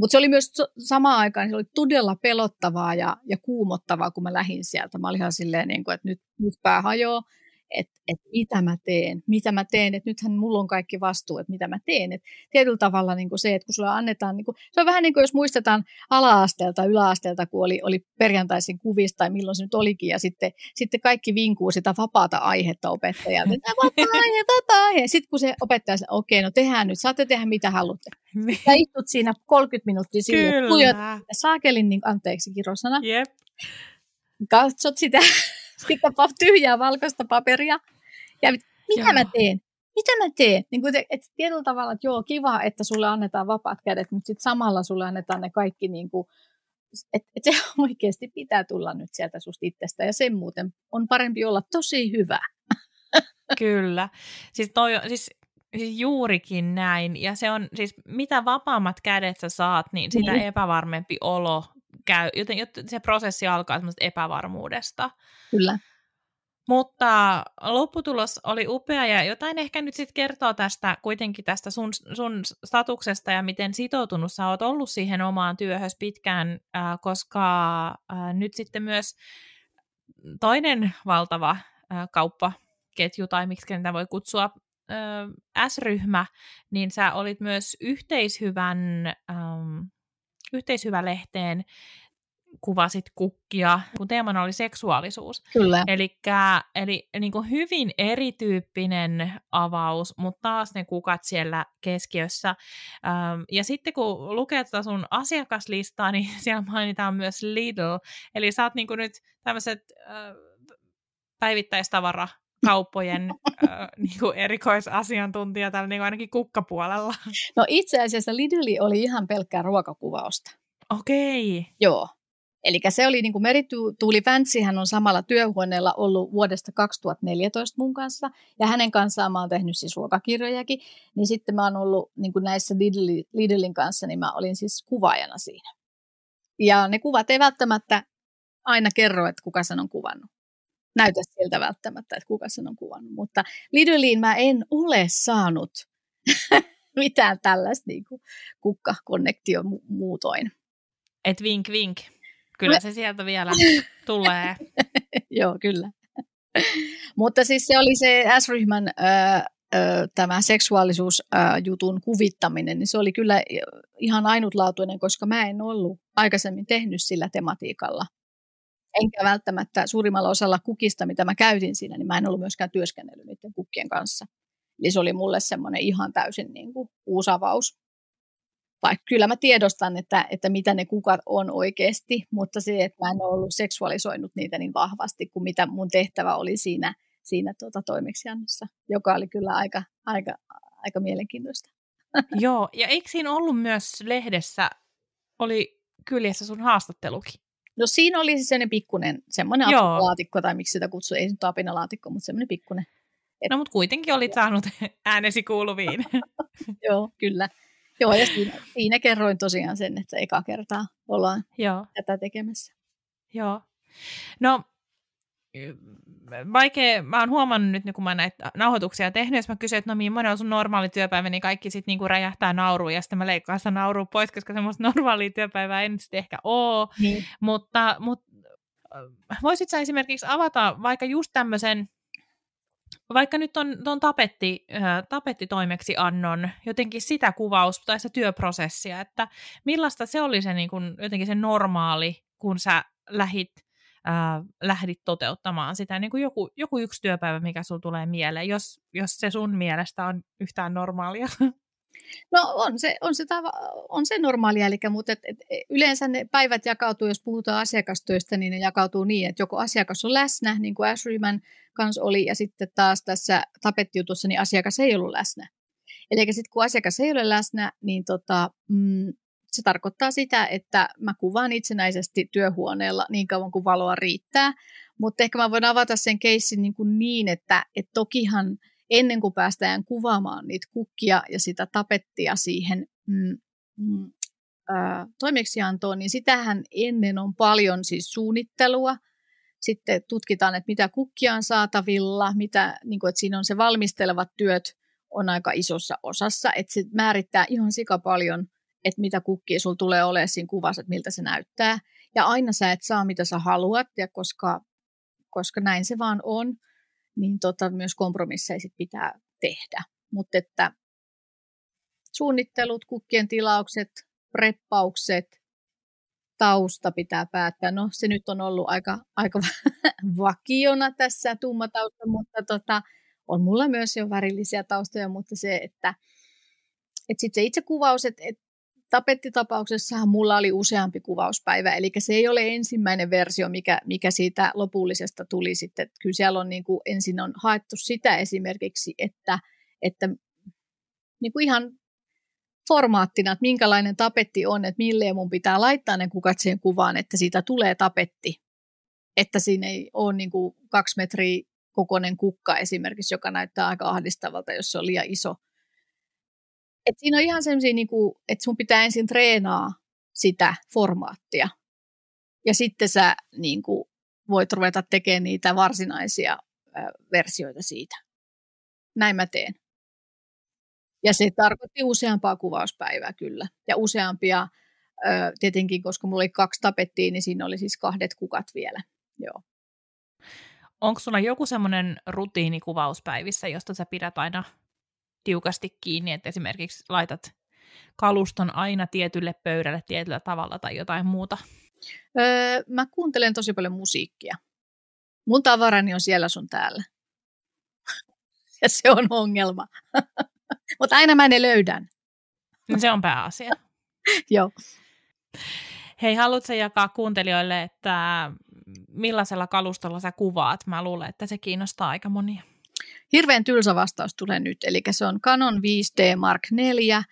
mutta se oli myös samaan aikaan, se oli todella pelottavaa ja, ja kuumottavaa, kun mä lähdin sieltä. Mä olin ihan silleen, niin kuin, että nyt, nyt pää hajoaa että et mitä mä teen, mitä mä teen, että nythän mulla on kaikki vastuu, että mitä mä teen. Et tietyllä tavalla niin kuin se, että kun sulle annetaan, niin kuin, se on vähän niin kuin jos muistetaan ala-asteelta, yläasteelta, kun oli, oli perjantaisin kuvista tai milloin se nyt olikin, ja sitten, sitten kaikki vinkuu sitä vapaata aihetta opettajalta, (laughs) että vapaa aihe, vapaa aihe. Sitten kun se opettaja sanoo, okei, okay, no tehdään nyt, saatte tehdä mitä haluatte. Niin. Ja istut siinä 30 minuuttia siinä, Kyllä. saakelin, niin, anteeksi kirosana. Yep. Katsot sitä sitten tyhjää valkoista paperia. Ja mitä joo. mä teen? Mitä mä teen? Niin kuin te, et tietyllä tavalla, että joo, kiva, että sulle annetaan vapaat kädet, mutta sitten samalla sulle annetaan ne kaikki, niin kuin, että et se (laughs) oikeasti pitää tulla nyt sieltä susta itsestä. Ja sen muuten on parempi olla tosi hyvä. Kyllä. Siis, toi, siis Siis juurikin näin. Ja se on siis, mitä vapaammat kädet sä saat, niin sitä niin. epävarmempi olo käy, joten, joten se prosessi alkaa semmoista epävarmuudesta. Kyllä. Mutta lopputulos oli upea ja jotain ehkä nyt sitten kertoo tästä kuitenkin tästä sun, sun statuksesta ja miten sitoutunut sä oot ollut siihen omaan työhön pitkään, äh, koska äh, nyt sitten myös toinen valtava äh, kauppaketju tai miksi niitä voi kutsua äh, S-ryhmä, niin sä olit myös yhteishyvän ähm, yhteishyvälehteen kuvasit kukkia, kun teemana oli seksuaalisuus. Kyllä. Elikkä, eli niin kuin hyvin erityyppinen avaus, mutta taas ne kukat siellä keskiössä. Ähm, ja sitten kun lukee tätä sun asiakaslistaa, niin (laughs) siellä mainitaan myös Lidl. Eli sä oot niin kuin nyt tämmöiset äh, päivittäistavara kauppojen äh, niin kuin erikoisasiantuntija täällä niin kuin ainakin kukkapuolella. No itse asiassa Lidli oli ihan pelkkää ruokakuvausta. Okei. Okay. Joo. Eli se oli niin kuin Merituuli Väntsihän on samalla työhuoneella ollut vuodesta 2014 mun kanssa, ja hänen kanssaan mä oon tehnyt siis ruokakirjojakin, niin sitten mä oon ollut niin kuin näissä Lidli, Lidlin kanssa, niin mä olin siis kuvaajana siinä. Ja ne kuvat ei välttämättä aina kerro, että kuka sen on kuvannut näytä siltä välttämättä, että kuka sen on kuvannut. Mutta Lidliin mä en ole saanut (laughs) mitään tällaista niin kuin kukkakonnektio mu- muutoin. Et vink vink. Kyllä se sieltä vielä (laughs) tulee. (laughs) Joo, kyllä. Mutta siis se oli se S-ryhmän äh, tämä seksuaalisuusjutun kuvittaminen, niin se oli kyllä ihan ainutlaatuinen, koska mä en ollut aikaisemmin tehnyt sillä tematiikalla enkä välttämättä suurimmalla osalla kukista, mitä mä käytin siinä, niin mä en ollut myöskään työskennellyt niiden kukkien kanssa. Eli se oli mulle semmoinen ihan täysin niin kuin uusi avaus. Vaikka kyllä mä tiedostan, että, että mitä ne kukat on oikeasti, mutta se, että mä en ole ollut seksuaalisoinut niitä niin vahvasti kuin mitä mun tehtävä oli siinä, siinä tuota toimeksiannossa, joka oli kyllä aika, aika, aika mielenkiintoista. Joo, ja eikö siinä ollut myös lehdessä, oli kyljessä sun haastattelukin? No siinä oli siis sellainen pikkunen, semmoinen apinalaatikko, tai miksi sitä kutsuu, ei se nyt apinalaatikko, mutta semmoinen pikkunen. Et... No mutta kuitenkin olit saanut (laughs) äänesi kuuluviin. (laughs) Joo, kyllä. Joo, ja siinä, siinä kerroin tosiaan sen, että eka kertaa ollaan Joo. tätä tekemässä. Joo. No vaikea, mä oon huomannut nyt, kun mä näitä nauhoituksia tehnyt, jos mä kysyn, että no millainen on sun normaali työpäivä, niin kaikki sitten niinku räjähtää nauruun, ja sitten mä leikkaan sitä naurua pois, koska semmoista (laughs) normaalia työpäivää ei nyt sitten ehkä ole. Niin. Mutta, mutta voisit sä esimerkiksi avata vaikka just tämmöisen, vaikka nyt on tuon tapetti, äh, tapettitoimeksiannon, jotenkin sitä kuvaus tai sitä työprosessia, että millaista se oli se niin kun, jotenkin se normaali, kun sä lähit ää, lähdit toteuttamaan sitä, niin kuin joku, joku yksi työpäivä, mikä sinulla tulee mieleen, jos, jos se sun mielestä on yhtään normaalia. No on se, on se, tava, on se normaalia, eli, mutta et, et, yleensä ne päivät jakautuu, jos puhutaan asiakastyöstä, niin ne jakautuu niin, että joko asiakas on läsnä, niin kuin Ashryman kanssa oli, ja sitten taas tässä tapettiutussa, niin asiakas ei ollut läsnä. Eli sitten kun asiakas ei ole läsnä, niin tota, mm, se tarkoittaa sitä, että mä kuvaan itsenäisesti työhuoneella niin kauan kuin valoa riittää, mutta ehkä mä voin avata sen keissin niin, kuin niin että et tokihan ennen kuin päästään kuvaamaan niitä kukkia ja sitä tapettia siihen mm, mm, ää, toimeksiantoon, niin sitähän ennen on paljon siis suunnittelua. Sitten tutkitaan, että mitä kukkia on saatavilla, mitä, niin kuin, että siinä on se valmistelevat työt on aika isossa osassa, että se määrittää ihan sika paljon, että mitä kukkia sulla tulee olemaan siinä kuvassa, että miltä se näyttää. Ja aina sä et saa, mitä sä haluat, ja koska, koska näin se vaan on, niin tota, myös kompromisseja sit pitää tehdä. Mutta että suunnittelut, kukkien tilaukset, preppaukset, tausta pitää päättää. No se nyt on ollut aika, aika (laughs) vakiona tässä tummatausta, mutta tota, on mulla myös jo värillisiä taustoja, mutta se, että, että sitten se itse kuvaus, että, että tapettitapauksessahan mulla oli useampi kuvauspäivä, eli se ei ole ensimmäinen versio, mikä, mikä siitä lopullisesta tuli sitten. Kyllä siellä on niin kuin, ensin on haettu sitä esimerkiksi, että, että niin kuin ihan formaattina, että minkälainen tapetti on, että milleen mun pitää laittaa ne kukat siihen kuvaan, että siitä tulee tapetti. Että siinä ei ole niin kuin kaksi metriä kokoinen kukka esimerkiksi, joka näyttää aika ahdistavalta, jos se on liian iso – et siinä on ihan semmoisia, niin että sun pitää ensin treenaa sitä formaattia. Ja sitten sä niin kuin, voit ruveta tekemään niitä varsinaisia ö, versioita siitä. Näin mä teen. Ja se tarkoitti useampaa kuvauspäivää kyllä. Ja useampia, ö, tietenkin koska mulla oli kaksi tapettia, niin siinä oli siis kahdet kukat vielä. Joo. Onko sulla joku semmoinen rutiini kuvauspäivissä, josta sä pidät aina tiukasti kiinni, että esimerkiksi laitat kaluston aina tietylle pöydälle tietyllä tavalla tai jotain muuta? Öö, mä kuuntelen tosi paljon musiikkia. Mun tavarani on siellä sun täällä. (laughs) ja se on ongelma. (laughs) Mutta aina mä ne löydän. No se on pääasia. (laughs) Joo. Hei, haluatko jakaa kuuntelijoille, että millaisella kalustolla sä kuvaat? Mä luulen, että se kiinnostaa aika monia. Hirveän tylsä vastaus tulee nyt, eli se on Canon 5D Mark 4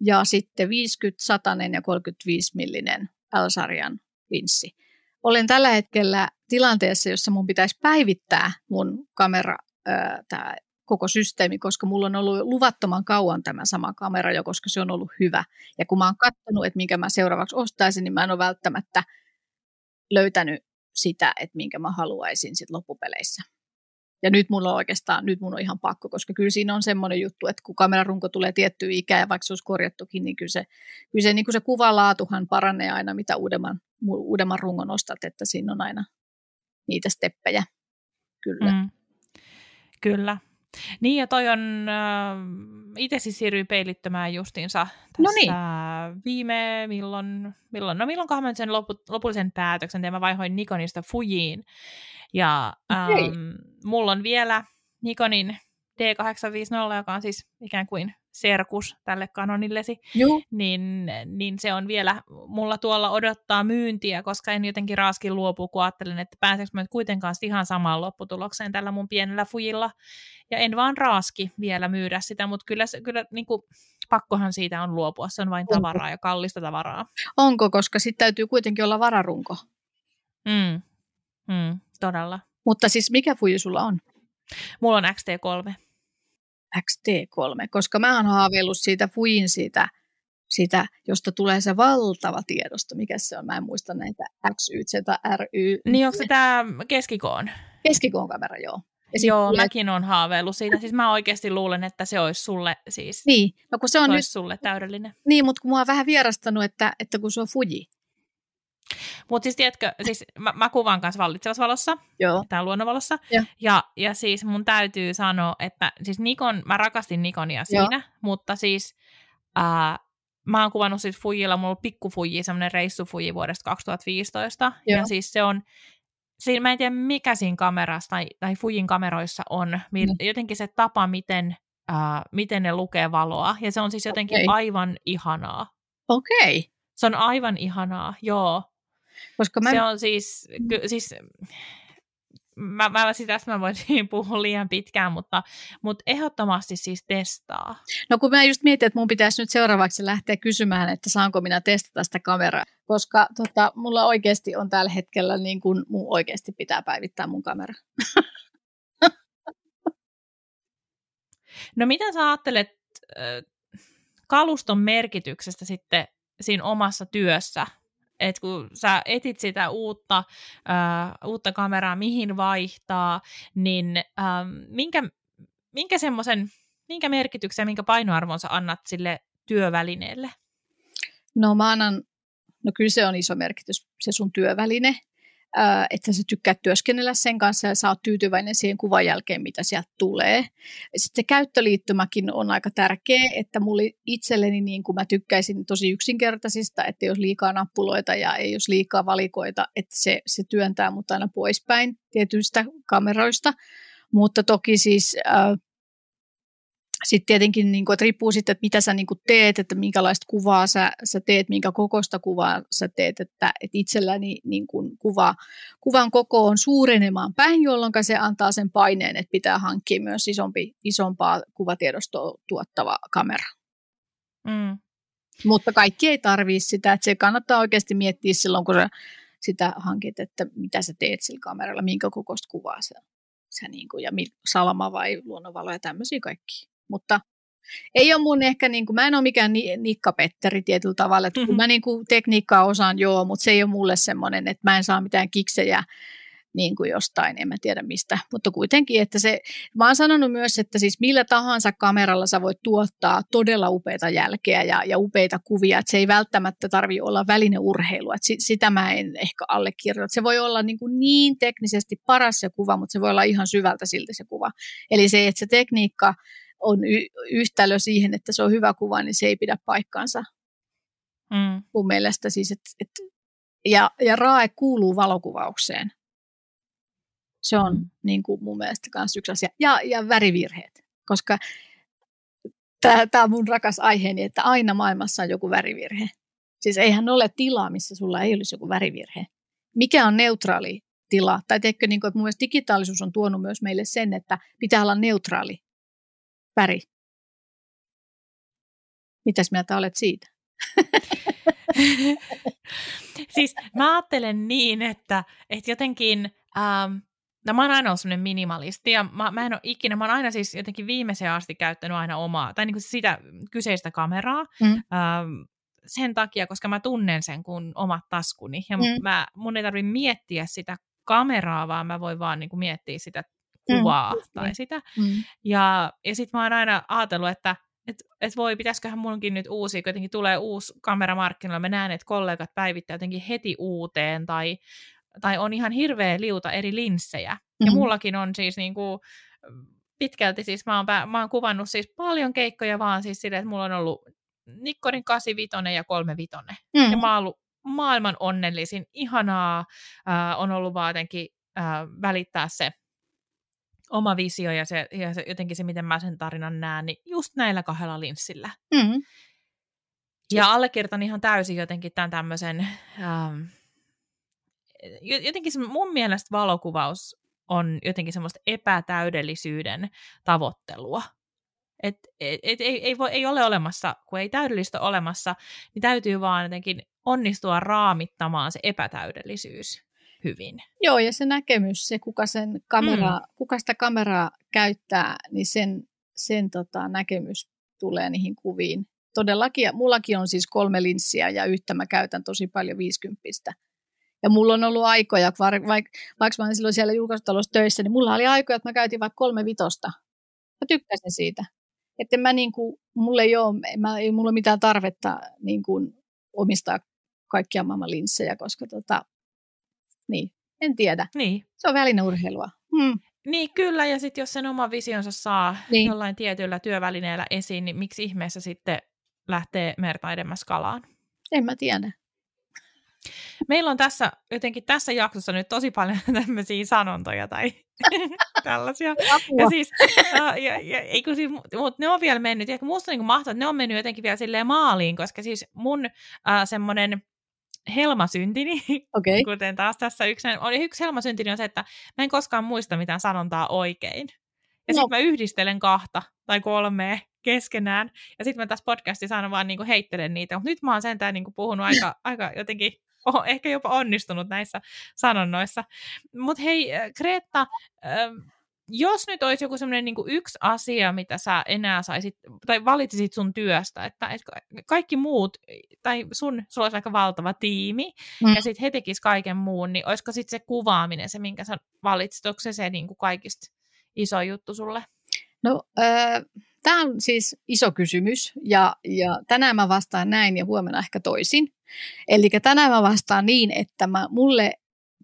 ja sitten 50, 100 ja 35 millinen L-sarjan linssi. Olen tällä hetkellä tilanteessa, jossa mun pitäisi päivittää mun kamera, tämä koko systeemi, koska mulla on ollut luvattoman kauan tämä sama kamera jo, koska se on ollut hyvä. Ja kun mä oon katsonut, että minkä mä seuraavaksi ostaisin, niin mä en ole välttämättä löytänyt sitä, että minkä mä haluaisin sit loppupeleissä. Ja nyt mulla on oikeastaan, nyt mun on ihan pakko, koska kyllä siinä on semmoinen juttu, että kun kamerarunko tulee tiettyyn ikään ja vaikka se olisi korjattukin, niin kyllä se, kyllä se, niin kuin se kuvalaatuhan paranee aina, mitä uudemman, uudemman rungon ostat, että siinä on aina niitä steppejä. Kyllä. Mm. Kyllä. Niin ja toi on, äh, itse siis siirryin peilittämään justiinsa tässä no niin. viime, milloin, milloin, no milloinkohan mä sen lopu, lopullisen päätöksen tein, mä vaihoin Nikonista Fujiin. Ja ähm, mulla on vielä Nikonin D850, joka on siis ikään kuin serkus tälle kanonillesi, Joo. Niin, niin se on vielä, mulla tuolla odottaa myyntiä, koska en jotenkin raaskin luopu, kun ajattelin, että pääseekö mä nyt kuitenkaan ihan samaan lopputulokseen tällä mun pienellä fujilla. Ja en vaan raaski vielä myydä sitä, mutta kyllä, kyllä niin kuin, pakkohan siitä on luopua, se on vain tavaraa ja kallista tavaraa. Onko, koska sitten täytyy kuitenkin olla vararunko. Mm. Mm, todella. Mutta siis mikä fuji sulla on? Mulla on XT3. XT3, koska mä oon haaveillut siitä Fujin siitä, siitä, josta tulee se valtava tiedosto. Mikä se on? Mä en muista näitä X, Y, Z, R, Y. Niin onko se tämä keskikoon? Keskikoon kamera, joo. Ja joo, tulee... mäkin olen haaveillut siitä. Siis mä oikeasti luulen, että se olisi sulle siis niin. no, kun se on se nyt... sulle täydellinen. Niin, mutta kun mä oon vähän vierastanut, että, että kun se on Fuji, mutta siis tiedätkö, siis mä, mä kuvaan kanssa vallitsevassa valossa, Joo. tää luonnonvalossa, ja. ja, ja siis mun täytyy sanoa, että siis Nikon, mä rakastin Nikonia siinä, Joo. mutta siis ää, mä oon kuvannut siis Fujilla, mulla on pikku Fuji, semmoinen reissu Fuji vuodesta 2015, Joo. ja siis se on siinä mä en tiedä mikä siinä kamerassa tai, tai Fujin kameroissa on, mi, mm. jotenkin se tapa, miten, uh, miten ne lukee valoa, ja se on siis jotenkin okay. aivan ihanaa. Okei. Okay. Se on aivan ihanaa, joo. Koska mä... Se on siis, ky, siis mä, mä sitä mä voisin puhua liian pitkään, mutta, mutta ehdottomasti siis testaa. No kun mä just mietin, että mun pitäisi nyt seuraavaksi lähteä kysymään, että saanko minä testata sitä kameraa, koska tota, mulla oikeasti on tällä hetkellä niin kuin mun oikeasti pitää päivittää mun kamera. No mitä sä ajattelet kaluston merkityksestä sitten siinä omassa työssä? Että kun sä etit sitä uutta, äh, uutta kameraa, mihin vaihtaa, niin ähm, minkä, minkä semmoisen, minkä merkityksen minkä painoarvon sä annat sille työvälineelle? No mä annan, no kyllä se on iso merkitys, se sun työväline, että sä tykkäät työskennellä sen kanssa ja sä oot tyytyväinen siihen kuvan jälkeen, mitä sieltä tulee. Sitten se käyttöliittymäkin on aika tärkeä, että mulle itselleni niin kuin mä tykkäisin tosi yksinkertaisista, että jos liikaa nappuloita ja ei jos liikaa valikoita, että se, se työntää mut aina poispäin tietyistä kameroista. Mutta toki siis äh, sitten tietenkin, niin kuin, että riippuu sitten, että mitä sä niin kuin teet, että minkälaista kuvaa sä, sä teet, minkä kokoista kuvaa sä teet, että, että itselläni niin kuin kuva, kuvan koko on suurenemaan päin, jolloin se antaa sen paineen, että pitää hankkia myös isompi, isompaa kuvatiedostoa tuottava kamera. Mm. Mutta kaikki ei tarvitse sitä, että se kannattaa oikeasti miettiä silloin, kun sä sitä hankit, että mitä sä teet sillä kameralla, minkä kokoista kuvaa sä, sä niin kuin, ja salama vai luonnonvalo ja tämmöisiä kaikki. Mutta ei ole mun ehkä, niin kuin, mä en ole mikään ni- nikkapetteri tietyllä tavalla, että mm-hmm. mä niin kuin, tekniikkaa osaan joo, mutta se ei ole mulle semmoinen, että mä en saa mitään kiksejä niin kuin jostain, en mä tiedä mistä, mutta kuitenkin, että se, mä oon sanonut myös, että siis millä tahansa kameralla sä voit tuottaa todella upeita jälkeä ja, ja upeita kuvia, että se ei välttämättä tarvi olla välineurheilua, että sitä mä en ehkä allekirjoita. Se voi olla niin, kuin niin teknisesti paras se kuva, mutta se voi olla ihan syvältä silti se kuva. Eli se, että se tekniikka on y- yhtälö siihen, että se on hyvä kuva, niin se ei pidä paikkaansa. Mm. Mun mielestä siis, et, et, ja, ja RAE kuuluu valokuvaukseen. Se on mm. niin kuin mun mielestä myös yksi asia. Ja, ja värivirheet, koska tämä on mun rakas aiheeni, että aina maailmassa on joku värivirhe. Siis eihän ole tilaa, missä sulla ei olisi joku värivirhe. Mikä on neutraali tila? Tai teikö, niin kuin, että mun mielestä digitaalisuus on tuonut myös meille sen, että pitää olla neutraali väri. Mitäs mieltä olet siitä? (laughs) siis mä ajattelen niin, että, että jotenkin, ähm, no mä oon aina ollut sellainen minimalisti ja mä, mä en ole ikinä, mä oon aina siis jotenkin viimeiseen asti käyttänyt aina omaa, tai niin kuin sitä kyseistä kameraa, mm. ähm, sen takia, koska mä tunnen sen kuin omat taskuni ja mm. mä, mun ei tarvitse miettiä sitä kameraa, vaan mä voin vaan niin kuin miettiä sitä kuvaa mm, tai sitä. Mm. Ja, ja sitten mä oon aina ajatellut, että et, et voi, pitäisiköhän munkin nyt uusi, kun jotenkin tulee uusi kamera markkinoilla, mä näen, että kollegat päivittää jotenkin heti uuteen, tai, tai on ihan hirveä liuta eri linssejä. Mm-hmm. Ja mullakin on siis niin kuin, pitkälti siis mä oon, mä oon kuvannut siis paljon keikkoja vaan siis silleen, että mulla on ollut Nikkonin 85 ja 35. Mm-hmm. Ja mä oon ollut maailman onnellisin, ihanaa äh, on ollut vaan jotenkin äh, välittää se oma visio ja, se, ja se, jotenkin se, miten mä sen tarinan näen, niin just näillä kahdella linssillä. Mm. Ja allekirjoitan ihan täysin jotenkin tämän tämmöisen, ähm, jotenkin se, mun mielestä valokuvaus on jotenkin semmoista epätäydellisyyden tavoittelua. Et, et, et, ei, ei, voi, ei ole olemassa, kun ei täydellistä olemassa, niin täytyy vaan jotenkin onnistua raamittamaan se epätäydellisyys hyvin. Joo, ja se näkemys, se kuka, sen kameraa, mm. kuka sitä kameraa käyttää, niin sen, sen tota, näkemys tulee niihin kuviin. Todellakin, ja mullakin on siis kolme linssiä ja yhtä mä käytän tosi paljon 50. Ja mulla on ollut aikoja, vaikka, vaikka mä olin silloin siellä julkaisutalossa töissä, niin mulla oli aikoja, että mä käytin vaikka kolme vitosta. Mä tykkäsin siitä. Että mä niin kuin, mulla ei ole, mä, ei mulla ole mitään tarvetta niin kuin, omistaa kaikkia maailman linssejä, koska tota, niin, en tiedä. Niin. Se on välineurheilua. Hmm. Niin, kyllä, ja sitten jos sen oma visionsa saa niin. jollain tietyllä työvälineellä esiin, niin miksi ihmeessä sitten lähtee merta edemmäs kalaan? En mä tiedä. Meillä on tässä jotenkin tässä jaksossa nyt tosi paljon (laughs) tämmöisiä sanontoja tai (laughs) tällaisia. Apua. Ja siis, ja, ja, ja, ei kun siis, mutta ne on vielä mennyt, ja musta niin mahtavaa, että ne on mennyt jotenkin vielä silleen maaliin, koska siis mun äh, semmoinen helmasyntini, Okei. (laughs) kuten taas tässä yksi, oli yksi helmasyntini on se, että mä en koskaan muista mitään sanontaa oikein. Ja No. sitten mä yhdistelen kahta tai kolmea keskenään. Ja sitten mä tässä podcastissa aina vaan niinku heittelen niitä. Mutta nyt mä oon sentään niinku puhunut aika, (laughs) aika jotenkin, oh, ehkä jopa onnistunut näissä sanonnoissa. Mutta hei, Kreetta, ähm, jos nyt olisi joku semmoinen niinku yksi asia, mitä sä enää saisit, tai valitsisit sun työstä, että et ka- kaikki muut, tai sun, sulla olisi aika valtava tiimi, Mm. ja sitten he tekis kaiken muun, niin olisiko sitten se kuvaaminen se, minkä sä valitsit, onko se se niinku kaikista iso juttu sulle? No, äh, tämä on siis iso kysymys ja, ja tänään mä vastaan näin ja huomenna ehkä toisin. Eli tänään mä vastaan niin, että mä, mulle,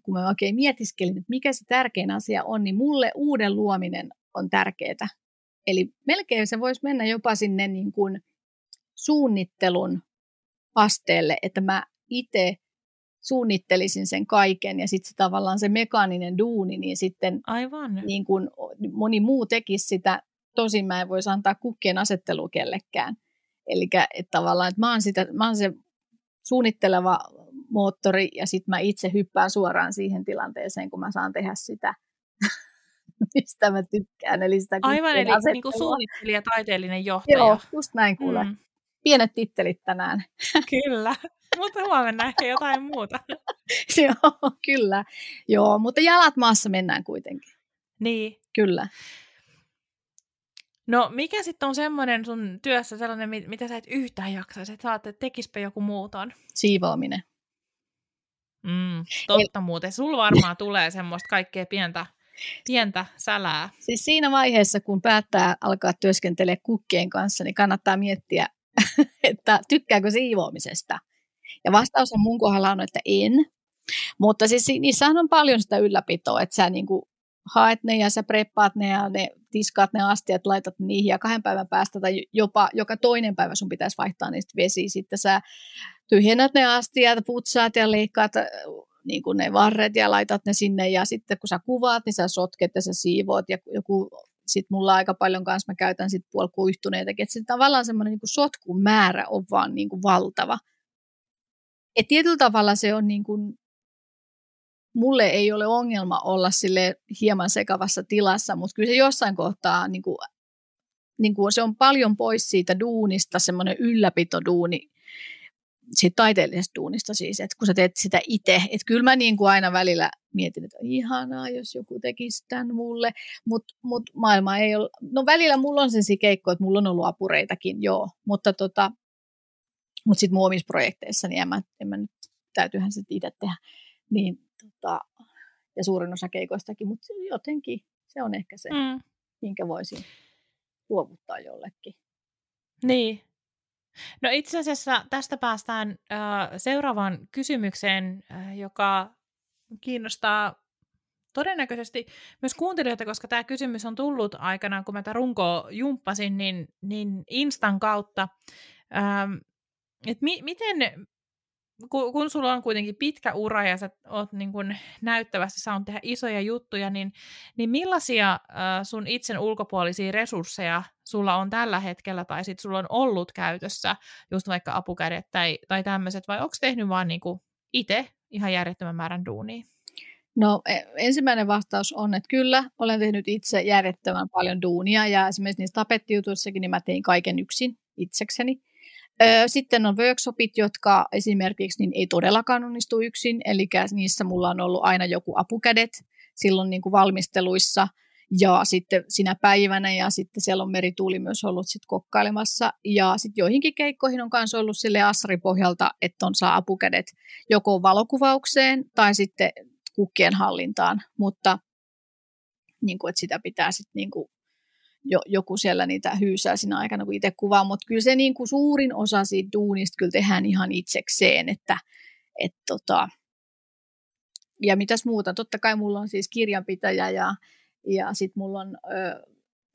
kun mä oikein mietiskelin, että mikä se tärkein asia on, niin mulle uuden luominen on tärkeää. Eli melkein se voisi mennä jopa sinne niin kuin suunnittelun asteelle, että mä itse suunnittelisin sen kaiken ja sitten se tavallaan se mekaaninen duuni, niin sitten Aivan. niin kuin moni muu tekisi sitä, tosin mä en voisi antaa kukkien asettelua kellekään. Eli että tavallaan, että mä oon, sitä, mä oon se suunnitteleva moottori ja sitten mä itse hyppään suoraan siihen tilanteeseen, kun mä saan tehdä sitä, (laughs) mistä mä tykkään. Eli sitä Aivan, eli niin kuin asettelua. suunnittelija, taiteellinen johtaja. Joo, just näin kuule. Mm. Pienet tittelit tänään. (laughs) kyllä, mutta huomenna ehkä jotain muuta. (laughs) Joo, kyllä. Joo, mutta jalat maassa mennään kuitenkin. Niin. Kyllä. No mikä sitten on semmoinen sun työssä sellainen, mit- mitä sä et yhtään jaksaisi, että saat, että tekispä joku muuton? Siivoaminen. Mm, totta muuten. Sulla varmaan tulee semmoista kaikkea pientä, pientä sälää. Siis siinä vaiheessa, kun päättää alkaa työskenteleä kukkien kanssa, niin kannattaa miettiä, (laughs) että tykkääkö siivoamisesta. Ja vastaus on mun kohdalla on, että en. Mutta siis si- niissähän on paljon sitä ylläpitoa, että sä niinku haet ne ja sä preppaat ne ja ne tiskaat ne astiat, laitat niihin ja kahden päivän päästä tai jopa joka toinen päivä sun pitäisi vaihtaa niistä vesiä. Sitten sä tyhjennät ne astiat, putsaat ja leikkaat äh, niin kuin ne varret ja laitat ne sinne ja sitten kun sä kuvaat, niin sä sotket ja sä siivoot ja joku sitten mulla aika paljon kanssa mä käytän sit puolikuihtuneitakin, että se tavallaan semmoinen niin sotkun määrä on vaan niin kuin valtava. Et tietyllä tavalla se on niin kuin, mulle ei ole ongelma olla sille hieman sekavassa tilassa, mutta kyllä se jossain kohtaa niin kuin, niin kuin se on paljon pois siitä duunista, semmoinen ylläpitoduuni, siitä taiteellisesta duunista siis, että kun sä teet sitä itse, että kyllä mä niin kuin aina välillä mietin, että ihanaa, jos joku tekisi tämän mulle, mutta mut maailma ei ole, no välillä mulla on sen keikko, että mulla on ollut apureitakin, joo, mutta tota, mutta sitten mun omissa projekteissa, niin en mä, en mä nyt, täytyyhän se itse tehdä, niin tota, ja suurin osa keikoistakin, mutta jotenkin se on ehkä se, Mm. minkä voisin luovuttaa jollekin. Niin. No itse asiassa tästä päästään äh, seuraavaan kysymykseen, äh, joka kiinnostaa todennäköisesti myös kuuntelijoita, koska tämä kysymys on tullut aikanaan, kun mä tätä runkoa jumppasin, niin, niin Instan kautta. Ähm, et mi- miten, kun, kun sulla on kuitenkin pitkä ura ja sä oot niin kun näyttävästi saanut tehdä isoja juttuja, niin, niin millaisia äh, sun itsen ulkopuolisia resursseja sulla on tällä hetkellä tai sit sulla on ollut käytössä, just vaikka apukädet tai, tai tämmöiset, vai onko tehnyt vaan niin itse ihan järjettömän määrän duunia? No e- ensimmäinen vastaus on, että kyllä, olen tehnyt itse järjettömän paljon duunia ja esimerkiksi niissä tapettijutuissakin niin mä tein kaiken yksin itsekseni. Sitten on workshopit, jotka esimerkiksi niin ei todellakaan onnistu yksin, eli niissä mulla on ollut aina joku apukädet silloin niin kuin valmisteluissa. Ja sitten sinä päivänä ja sitten siellä on Merituuli myös ollut sit kokkailemassa. Ja sitten joihinkin keikkoihin on myös ollut sille Asri-pohjalta, että on saa apukädet joko valokuvaukseen tai sitten kukkien hallintaan, mutta niin kuin, että sitä pitää sitten niin kuin, jo, joku siellä niitä hyysää siinä aikana, kun itse kuvaa, mutta kyllä se niin kuin suurin osa siitä duunista kyllä tehdään ihan itsekseen, että et tota, ja mitäs muuta, totta kai mulla on siis kirjanpitäjä ja, ja sitten mulla on, ö,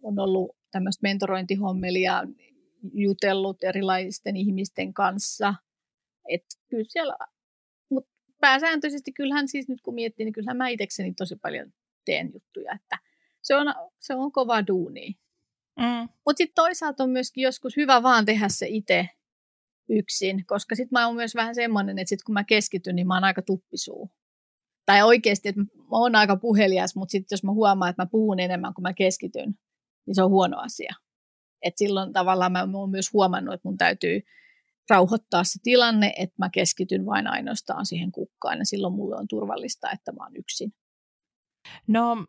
on ollut tämmöistä mentorointihommelia, jutellut erilaisten ihmisten kanssa, että kyllä siellä, mutta pääsääntöisesti kyllähän siis nyt kun miettii, niin kyllähän mä itsekseni tosi paljon teen juttuja, että se on, se on kova duuni. Mm. Mutta sitten toisaalta on myöskin joskus hyvä vaan tehdä se itse yksin, koska sitten mä oon myös vähän semmoinen, että sit kun mä keskityn, niin mä oon aika tuppisuu. Tai oikeasti, että mä oon aika puhelias, mutta sitten jos mä huomaan, että mä puhun enemmän kuin mä keskityn, niin se on huono asia. Et silloin tavallaan mä oon myös huomannut, että mun täytyy rauhoittaa se tilanne, että mä keskityn vain ainoastaan siihen kukkaan ja silloin mulle on turvallista, että mä oon yksin. No,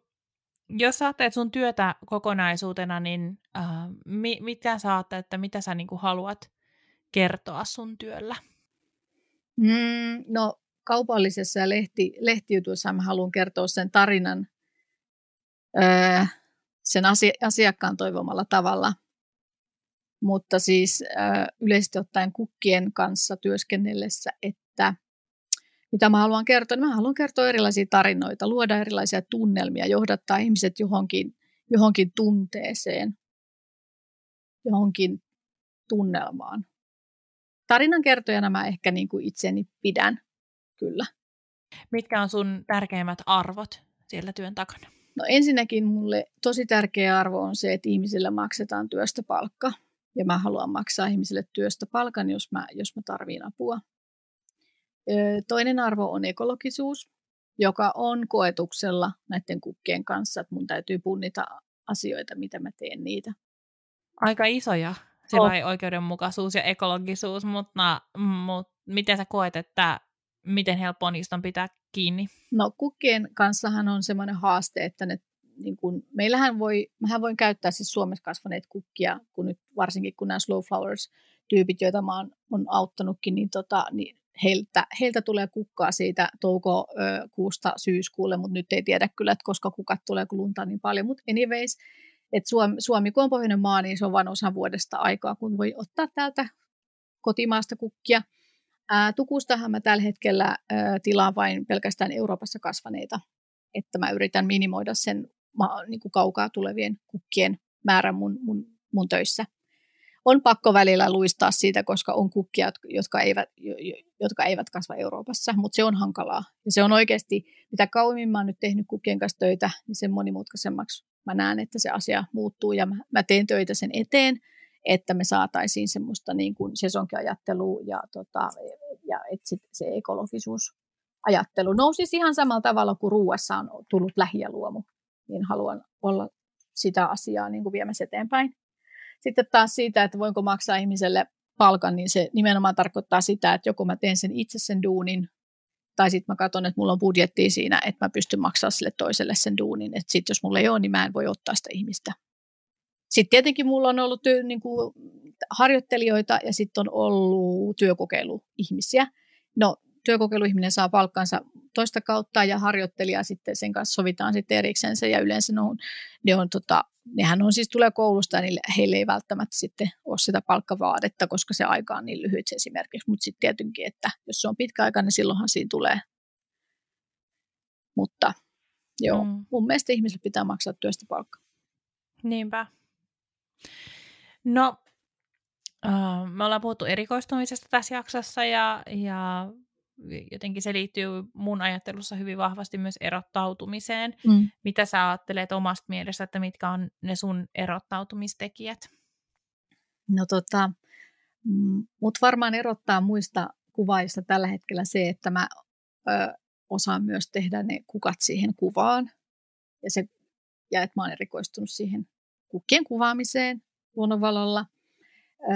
jos teet sun työtä kokonaisuutena, niin äh, mi- mitä sä ajattelet, että mitä sä niinku haluat kertoa sun työllä? Mm, no, kaupallisessa ja lehti, lehtijutuissa mä haluan kertoa sen tarinan öö, sen asiakkaan toivomalla tavalla. Mutta siis öö, yleisesti ottaen kukkien kanssa työskennellessä, että mitä mä haluan kertoa, niin mä haluan kertoa erilaisia tarinoita, luoda erilaisia tunnelmia, johdattaa ihmiset johonkin, johonkin tunteeseen, johonkin tunnelmaan. Tarinan kertojana mä ehkä niin kuin itseni pidän, kyllä. Mitkä on sun tärkeimmät arvot siellä työn takana? No ensinnäkin mulle tosi tärkeä arvo on se, että ihmisille maksetaan työstä palkka. Ja mä haluan maksaa ihmisille työstä palkan, jos mä, jos mä tarviin apua. Toinen arvo on ekologisuus, joka on koetuksella näiden kukkien kanssa, että mun täytyy punnita asioita, mitä mä teen niitä. Aika isoja, se oh. oikeudenmukaisuus ja ekologisuus, mutta, mutta miten sä koet, että miten helppoa niistä on pitää kiinni? No kukkien kanssahan on semmoinen haaste, että ne, niin kun, meillähän voi, mähän voin käyttää siis Suomessa kasvaneet kukkia, kun nyt varsinkin kun nämä slow flowers tyypit, joita mä oon, on auttanutkin, niin, tota, niin heiltä, heiltä tulee kukkaa siitä toukokuusta syyskuulle, mutta nyt ei tiedä kyllä, että koska kukat tulee, kun lunta niin paljon. Mutta anyways, että Suomi, Suomi, kun on pohjoinen maa, niin se on vain osa vuodesta aikaa, kun voi ottaa täältä kotimaasta kukkia. Ää, tukustahan mä tällä hetkellä ää, tilaan vain pelkästään Euroopassa kasvaneita, että mä yritän minimoida sen ma, niin kuin kaukaa tulevien kukkien määrän mun, mun, mun töissä on pakko välillä luistaa siitä, koska on kukkia, jotka eivät, jotka eivät kasva Euroopassa, mutta se on hankalaa. Ja se on oikeasti, mitä kauemmin mä oon nyt tehnyt kukkien kanssa töitä, niin sen monimutkaisemmaksi mä näen, että se asia muuttuu ja mä, mä teen töitä sen eteen, että me saataisiin semmoista niin kuin sesonkiajattelua ja, tota, ja että sit se ekologisuus ajattelu nousisi ihan samalla tavalla kuin ruuassa on tullut lähi- ja luomu, niin haluan olla sitä asiaa niin kuin viemässä eteenpäin. Sitten taas siitä, että voinko maksaa ihmiselle palkan, niin se nimenomaan tarkoittaa sitä, että joko mä teen sen itse sen duunin, tai sitten mä katson, että mulla on budjetti siinä, että mä pystyn maksamaan sille toiselle sen duunin. Että sitten jos mulla ei ole, niin mä en voi ottaa sitä ihmistä. Sitten tietenkin mulla on ollut työ, niin kuin, harjoittelijoita ja sitten on ollut työkokeiluihmisiä. No työkokeiluihminen saa palkkansa toista kautta ja harjoittelija sitten sen kanssa sovitaan sitten erikseen ja yleensä ne on, ne on tota, nehän on siis tulee koulusta ja niille, heille ei välttämättä sitten ole sitä palkkavaadetta, koska se aika on niin lyhyt esimerkiksi, mutta sitten tietenkin, että jos se on pitkä aika, niin silloinhan siinä tulee. Mutta joo, mm. mun mielestä ihmisille pitää maksaa työstä palkka. Niinpä. No, uh, me ollaan puhuttu erikoistumisesta tässä jaksossa ja, ja jotenkin se liittyy mun ajattelussa hyvin vahvasti myös erottautumiseen. Mm. Mitä sä ajattelet omasta mielestä, että mitkä on ne sun erottautumistekijät? No tota, mm, mut varmaan erottaa muista kuvaajista tällä hetkellä se, että mä ö, osaan myös tehdä ne kukat siihen kuvaan. Ja, se, ja että mä oon erikoistunut siihen kukkien kuvaamiseen luonnonvalolla.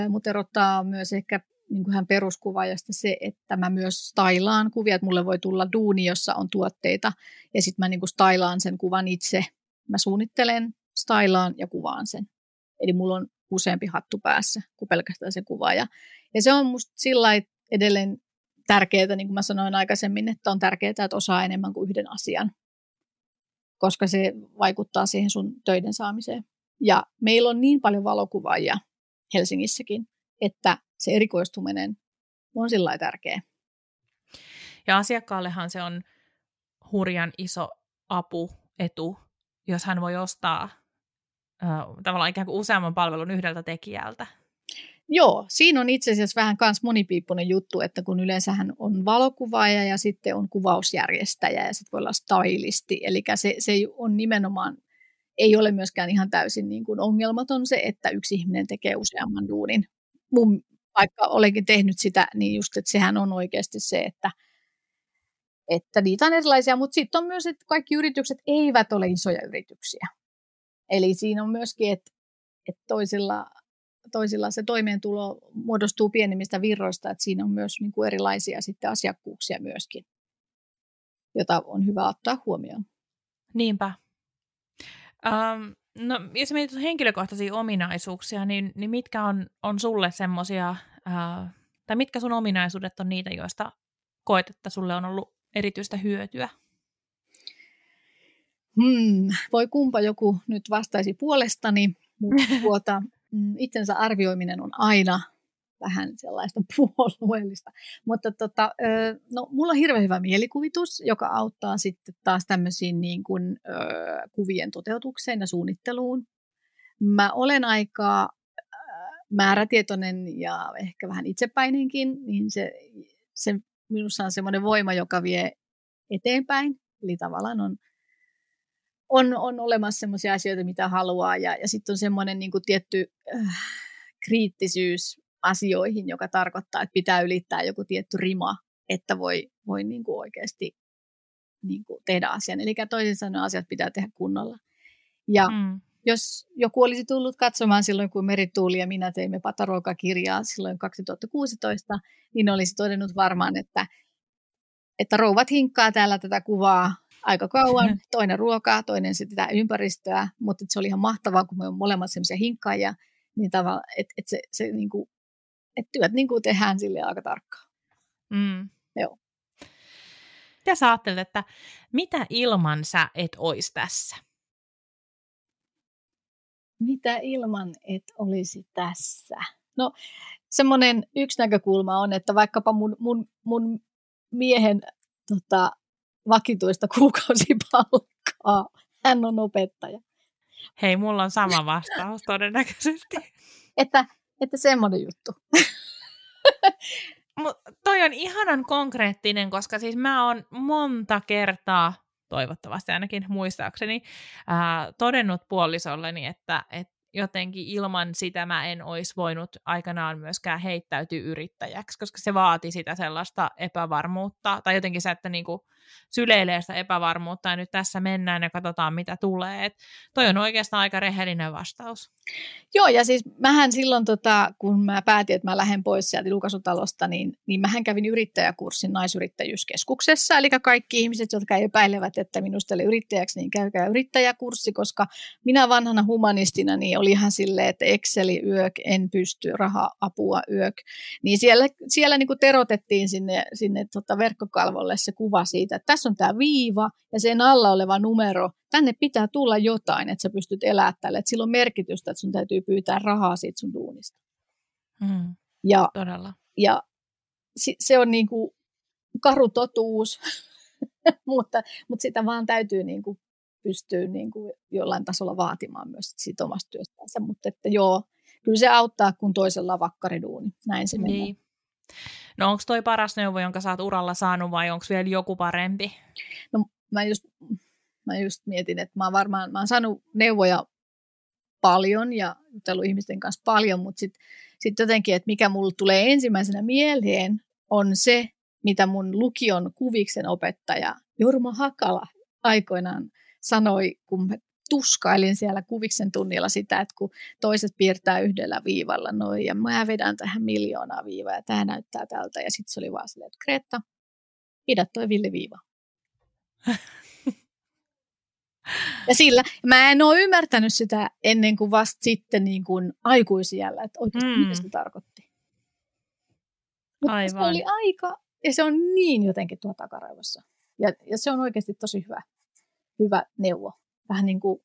Mutta erottaa myös ehkä niin kuin hän peruskuvaajasta se, että mä myös stylaan kuvia, että mulle voi tulla duuni, jossa on tuotteita, ja sitten mä niin kuin stylaan sen kuvan itse. Mä suunnittelen, stylaan ja kuvaan sen. Eli mulla on useampi hattu päässä kuin pelkästään se kuvaaja. Ja se on musta sillä edelleen tärkeää, niin kuin mä sanoin aikaisemmin, että on tärkeää, että osaa enemmän kuin yhden asian, koska se vaikuttaa siihen sun töiden saamiseen. Ja meillä on niin paljon valokuvaajia Helsingissäkin, että se erikoistuminen on sillä tärkeä. Ja asiakkaallehan se on hurjan iso apu, etu, jos hän voi ostaa äh, tavallaan ikään kuin useamman palvelun yhdeltä tekijältä. Joo, siinä on itse asiassa vähän kans monipiippunen juttu, että kun yleensähän on valokuvaaja ja sitten on kuvausjärjestäjä ja sitten voi olla stylisti, eli se, se on nimenomaan, ei ole myöskään ihan täysin niin kuin ongelmaton se, että yksi ihminen tekee useamman duunin. Mun, vaikka olenkin tehnyt sitä, niin just, että sehän on oikeasti se, että, että niitä on erilaisia, mutta sitten on myös, että kaikki yritykset eivät ole isoja yrityksiä. Eli siinä on myöskin, että, että toisilla toisilla se toimeentulo muodostuu pienimmistä virroista, että siinä on myös niin kuin erilaisia sitten asiakkuuksia myöskin, jota on hyvä ottaa huomioon. Niinpä. Um, no, jos mietit henkilökohtaisia ominaisuuksia, niin, niin mitkä on, on sulle semmoisia, tai mitkä sun ominaisuudet on niitä, joista koet, että sulle on ollut erityistä hyötyä? Hmm, voi kumpa joku nyt vastaisi puolestani, mutta (laughs) tuota, Mm, itsensä arvioiminen on aina vähän sellaista (laughs) puolueellista. Mutta tota, no, mulla on hirveän hyvä mielikuvitus, joka auttaa sitten taas tämmöisiin niin kuin, kuvien toteutukseen ja suunnitteluun. Mä olen aika määrätietoinen ja ehkä vähän itsepäinenkin, niin se, se minussa on semmoinen voima, joka vie eteenpäin. Eli tavallaan on on, on olemassa sellaisia asioita, mitä haluaa, ja, ja sitten on semmoinen niin tietty äh, kriittisyys asioihin, joka tarkoittaa, että pitää ylittää joku tietty rima, että voi, voi niin kuin oikeasti niin kuin tehdä asian. Eli toisin sanoen asiat pitää tehdä kunnolla. Ja mm. jos joku olisi tullut katsomaan silloin, kun Merituuli ja minä teimme Pataroika-kirjaa silloin 2016, niin olisi todennut varmaan, että, että rouvat hinkkaa täällä tätä kuvaa aika kauan. (laughs) Toinen ruokaa, toinen sitä ympäristöä, mutta se oli ihan mahtavaa, kun me on molemmat semmoisia hinkkaajia, niin tavallaan, että et se, se niin kuin, et työt niin kuin tehdään sille aika tarkkaan. Mm. Joo. Mitä sä ajattelet, että mitä ilman sä et ois tässä? Mitä ilman et olisi tässä? No semmoinen yksi näkökulma on, että vaikkapa mun, mun, mun miehen tota, vakituista kuukausipalkkaa. Hän on opettaja. Hei, mulla on sama vastaus todennäköisesti. (laughs) että, että semmoinen juttu. (laughs) Mut toi on ihanan konkreettinen, koska siis mä oon monta kertaa, toivottavasti ainakin muistaakseni, ää, todennut puolisolleni, että, että jotenkin ilman sitä mä en olisi voinut aikanaan myöskään heittäytyä yrittäjäksi, koska se vaati sitä sellaista epävarmuutta, tai jotenkin se, että niinku syleilee sitä epävarmuutta, ja nyt tässä mennään ja katsotaan, mitä tulee. Et toi on oikeastaan aika rehellinen vastaus. Joo, ja siis mähän silloin, tota, kun mä päätin, että mä lähden pois sieltä julkaisutalosta, niin, niin mähän kävin yrittäjäkurssin naisyrittäjyyskeskuksessa, eli kaikki ihmiset, jotka epäilevät, että minusta oli yrittäjäksi, niin käykää yrittäjäkurssi, koska minä vanhana humanistina, niin oli ihan silleen, että Exceli yök, en pysty, raha-apua yök. Niin siellä, siellä niin kuin terotettiin sinne, sinne tota verkkokalvolle se kuva siitä, että tässä on tämä viiva ja sen alla oleva numero, tänne pitää tulla jotain, että sä pystyt elämään tälle, että sillä on merkitystä, että sun täytyy pyytää rahaa siitä sun duunista. Mm, ja, todella. Ja se on niin kuin karu totuus, (laughs) mutta, mutta sitä vaan täytyy niin kuin pystyy niin kuin jollain tasolla vaatimaan myös siitä omasta työstänsä. Mutta että joo, kyllä se auttaa, kun toisella on vakkariduuni. Näin se niin. menee. No onko toi paras neuvo, jonka sä oot uralla saanut vai onko vielä joku parempi? No mä just, mä just mietin, että mä, varmaan, mä oon saanut neuvoja paljon ja jutellut ihmisten kanssa paljon, mutta sitten sit jotenkin, että mikä mulle tulee ensimmäisenä mieleen, on se, mitä mun lukion kuviksen opettaja Jorma Hakala aikoinaan sanoi, kun mä tuskailin siellä kuviksen tunnilla sitä, että kun toiset piirtää yhdellä viivalla noin, ja mä vedän tähän miljoonaa viivaa, ja tämä näyttää tältä, ja sitten se oli vaan silleen, että Kreta, pidä toi villiviiva. (laughs) ja sillä, mä en ole ymmärtänyt sitä ennen kuin vasta sitten niin kuin aikuisiellä, että oikeasti mm. mitä se tarkoitti. Mutta Aivan. se oli aika, ja se on niin jotenkin tuo takaraivossa. Ja, ja se on oikeasti tosi hyvä hyvä neuvo. Vähän niin kuin,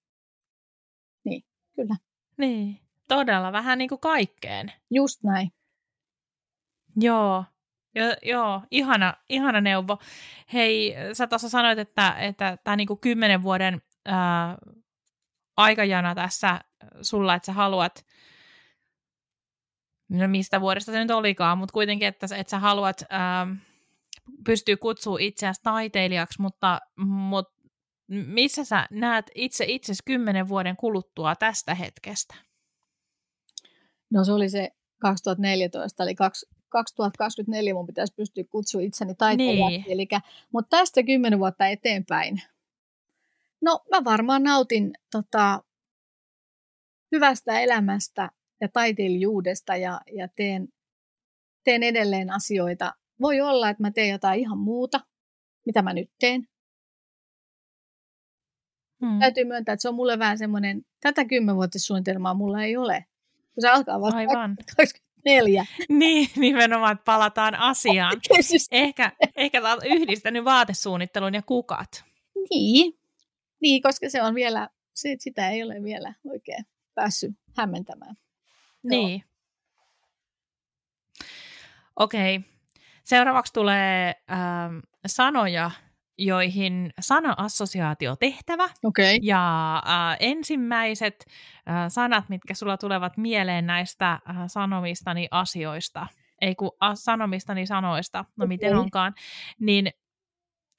niin, kyllä. Niin, todella vähän niin kuin kaikkeen. Just näin. Joo, jo, joo, ihana, ihana neuvo. Hei, sä tuossa sanoit, että, että tämä niinku kymmenen vuoden ää, aikajana tässä sulla, että sä haluat no mistä vuodesta se nyt olikaan, mutta kuitenkin, että, että sä haluat ähm, pystyä kutsua itseäsi taiteilijaksi, mutta, mutta missä sä näet itse itsesi kymmenen vuoden kuluttua tästä hetkestä? No se oli se 2014, eli 2024 mun pitäisi pystyä kutsua itseni taiteilijaksi. Niin. Elikkä, mutta tästä kymmenen vuotta eteenpäin. No mä varmaan nautin tota, hyvästä elämästä ja taiteilijuudesta ja, ja teen, teen edelleen asioita. Voi olla, että mä teen jotain ihan muuta, mitä mä nyt teen. Hmm. Täytyy myöntää, että se on mulle vähän semmoinen, tätä kymmenvuotissuunnitelmaa mulla ei ole. Kun se alkaa vasta Aivan. 24. (laughs) Niin, nimenomaan, että palataan asiaan. (laughs) ehkä, ehkä olet yhdistänyt vaatesuunnittelun ja kukat. Niin, niin koska se on vielä, se, sitä ei ole vielä oikein päässyt hämmentämään. Niin. Okei. Okay. Seuraavaksi tulee ähm, sanoja, joihin sana-assosiaatio tehtävä. Okay. Ja äh, ensimmäiset äh, sanat, mitkä sulla tulevat mieleen näistä äh, sanomistani asioista, ei kun äh, sanomistani sanoista, no okay. miten onkaan, niin,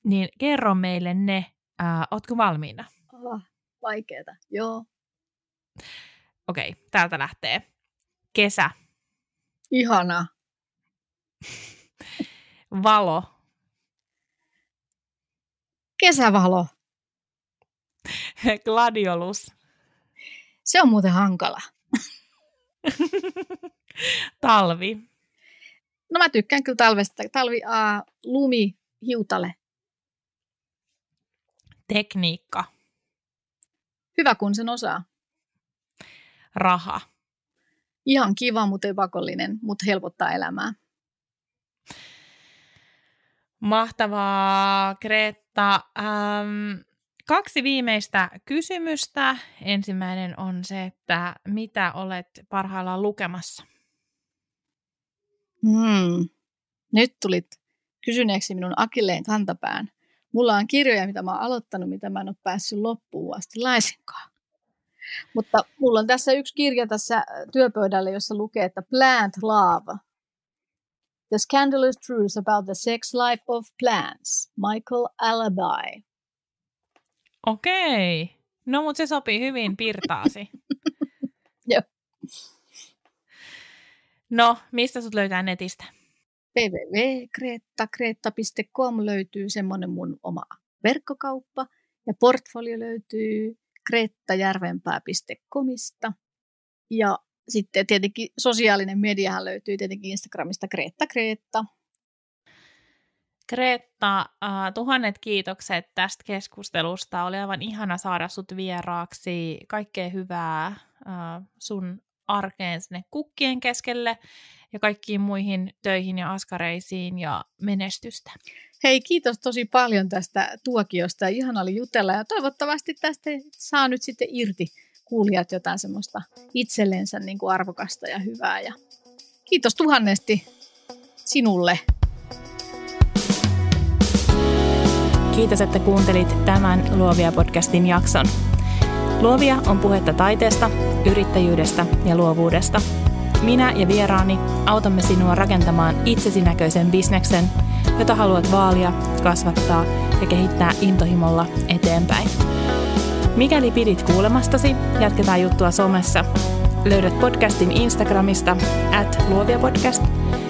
niin kerro meille ne. Äh, ootko valmiina? Oh, vaikeeta, joo. Okei, okay, täältä lähtee. Kesä. Ihana. Valo. Kesävalo. (laughs) Gladiolus. Se on muuten hankala. (laughs) Talvi. No mä tykkään kyllä talvesta. Talvi, uh, lumi, hiutale. Tekniikka. Hyvä kun sen osaa. Raha. Ihan kiva, mutta ei pakollinen, mutta helpottaa elämää. Mahtavaa, Greta. Ähm, kaksi viimeistä kysymystä. Ensimmäinen on se, että mitä olet parhaillaan lukemassa? Hmm. Nyt tulit kysyneeksi minun akilleen kantapään. Mulla on kirjoja, mitä mä oon aloittanut, mitä mä en ole päässyt loppuun asti laisinkaan. Mutta mulla on tässä yksi kirja tässä työpöydällä, jossa lukee, että Plant Love – The Scandalous Truth About the Sex Life of Plants, Michael Alabai. Okei. No, mutta se sopii hyvin pirtaasi. (laughs) Joo. No, mistä sut löytää netistä? www.kreetta.com löytyy semmoinen mun oma verkkokauppa ja portfolio löytyy kreettajärvenpää.comista ja sitten tietenkin sosiaalinen mediahan löytyy tietenkin Instagramista Kreetta Kreetta. Kreetta, äh, tuhannet kiitokset tästä keskustelusta. Oli aivan ihana saada sut vieraaksi. Kaikkea hyvää äh, sun arkeen sinne kukkien keskelle ja kaikkiin muihin töihin ja askareisiin ja menestystä. Hei, kiitos tosi paljon tästä tuokiosta. Ihana oli jutella ja toivottavasti tästä saa nyt sitten irti kuulijat jotain semmoista itsellensä niin kuin arvokasta ja hyvää. Ja kiitos tuhannesti sinulle. Kiitos, että kuuntelit tämän Luovia-podcastin jakson. Luovia on puhetta taiteesta, yrittäjyydestä ja luovuudesta. Minä ja vieraani autamme sinua rakentamaan itsesi näköisen bisneksen, jota haluat vaalia, kasvattaa ja kehittää intohimolla eteenpäin. Mikäli pidit kuulemastasi, jatketaan juttua somessa. Löydät podcastin Instagramista at luoviapodcast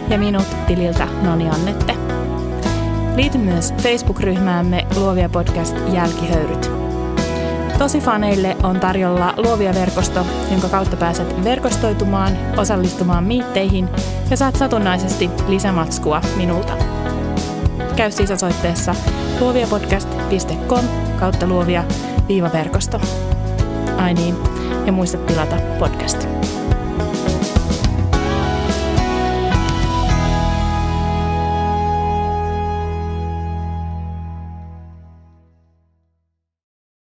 ja minut tililtä Noni Annette. Liity myös Facebook-ryhmäämme Luovia Podcast Jälkihöyryt. Tosi faneille on tarjolla Luovia verkosto, jonka kautta pääset verkostoitumaan, osallistumaan miitteihin ja saat satunnaisesti lisämatskua minulta. Käy siis osoitteessa luoviapodcast.com kautta luovia viivaverkosto. Ai niin, ja muista tilata podcast.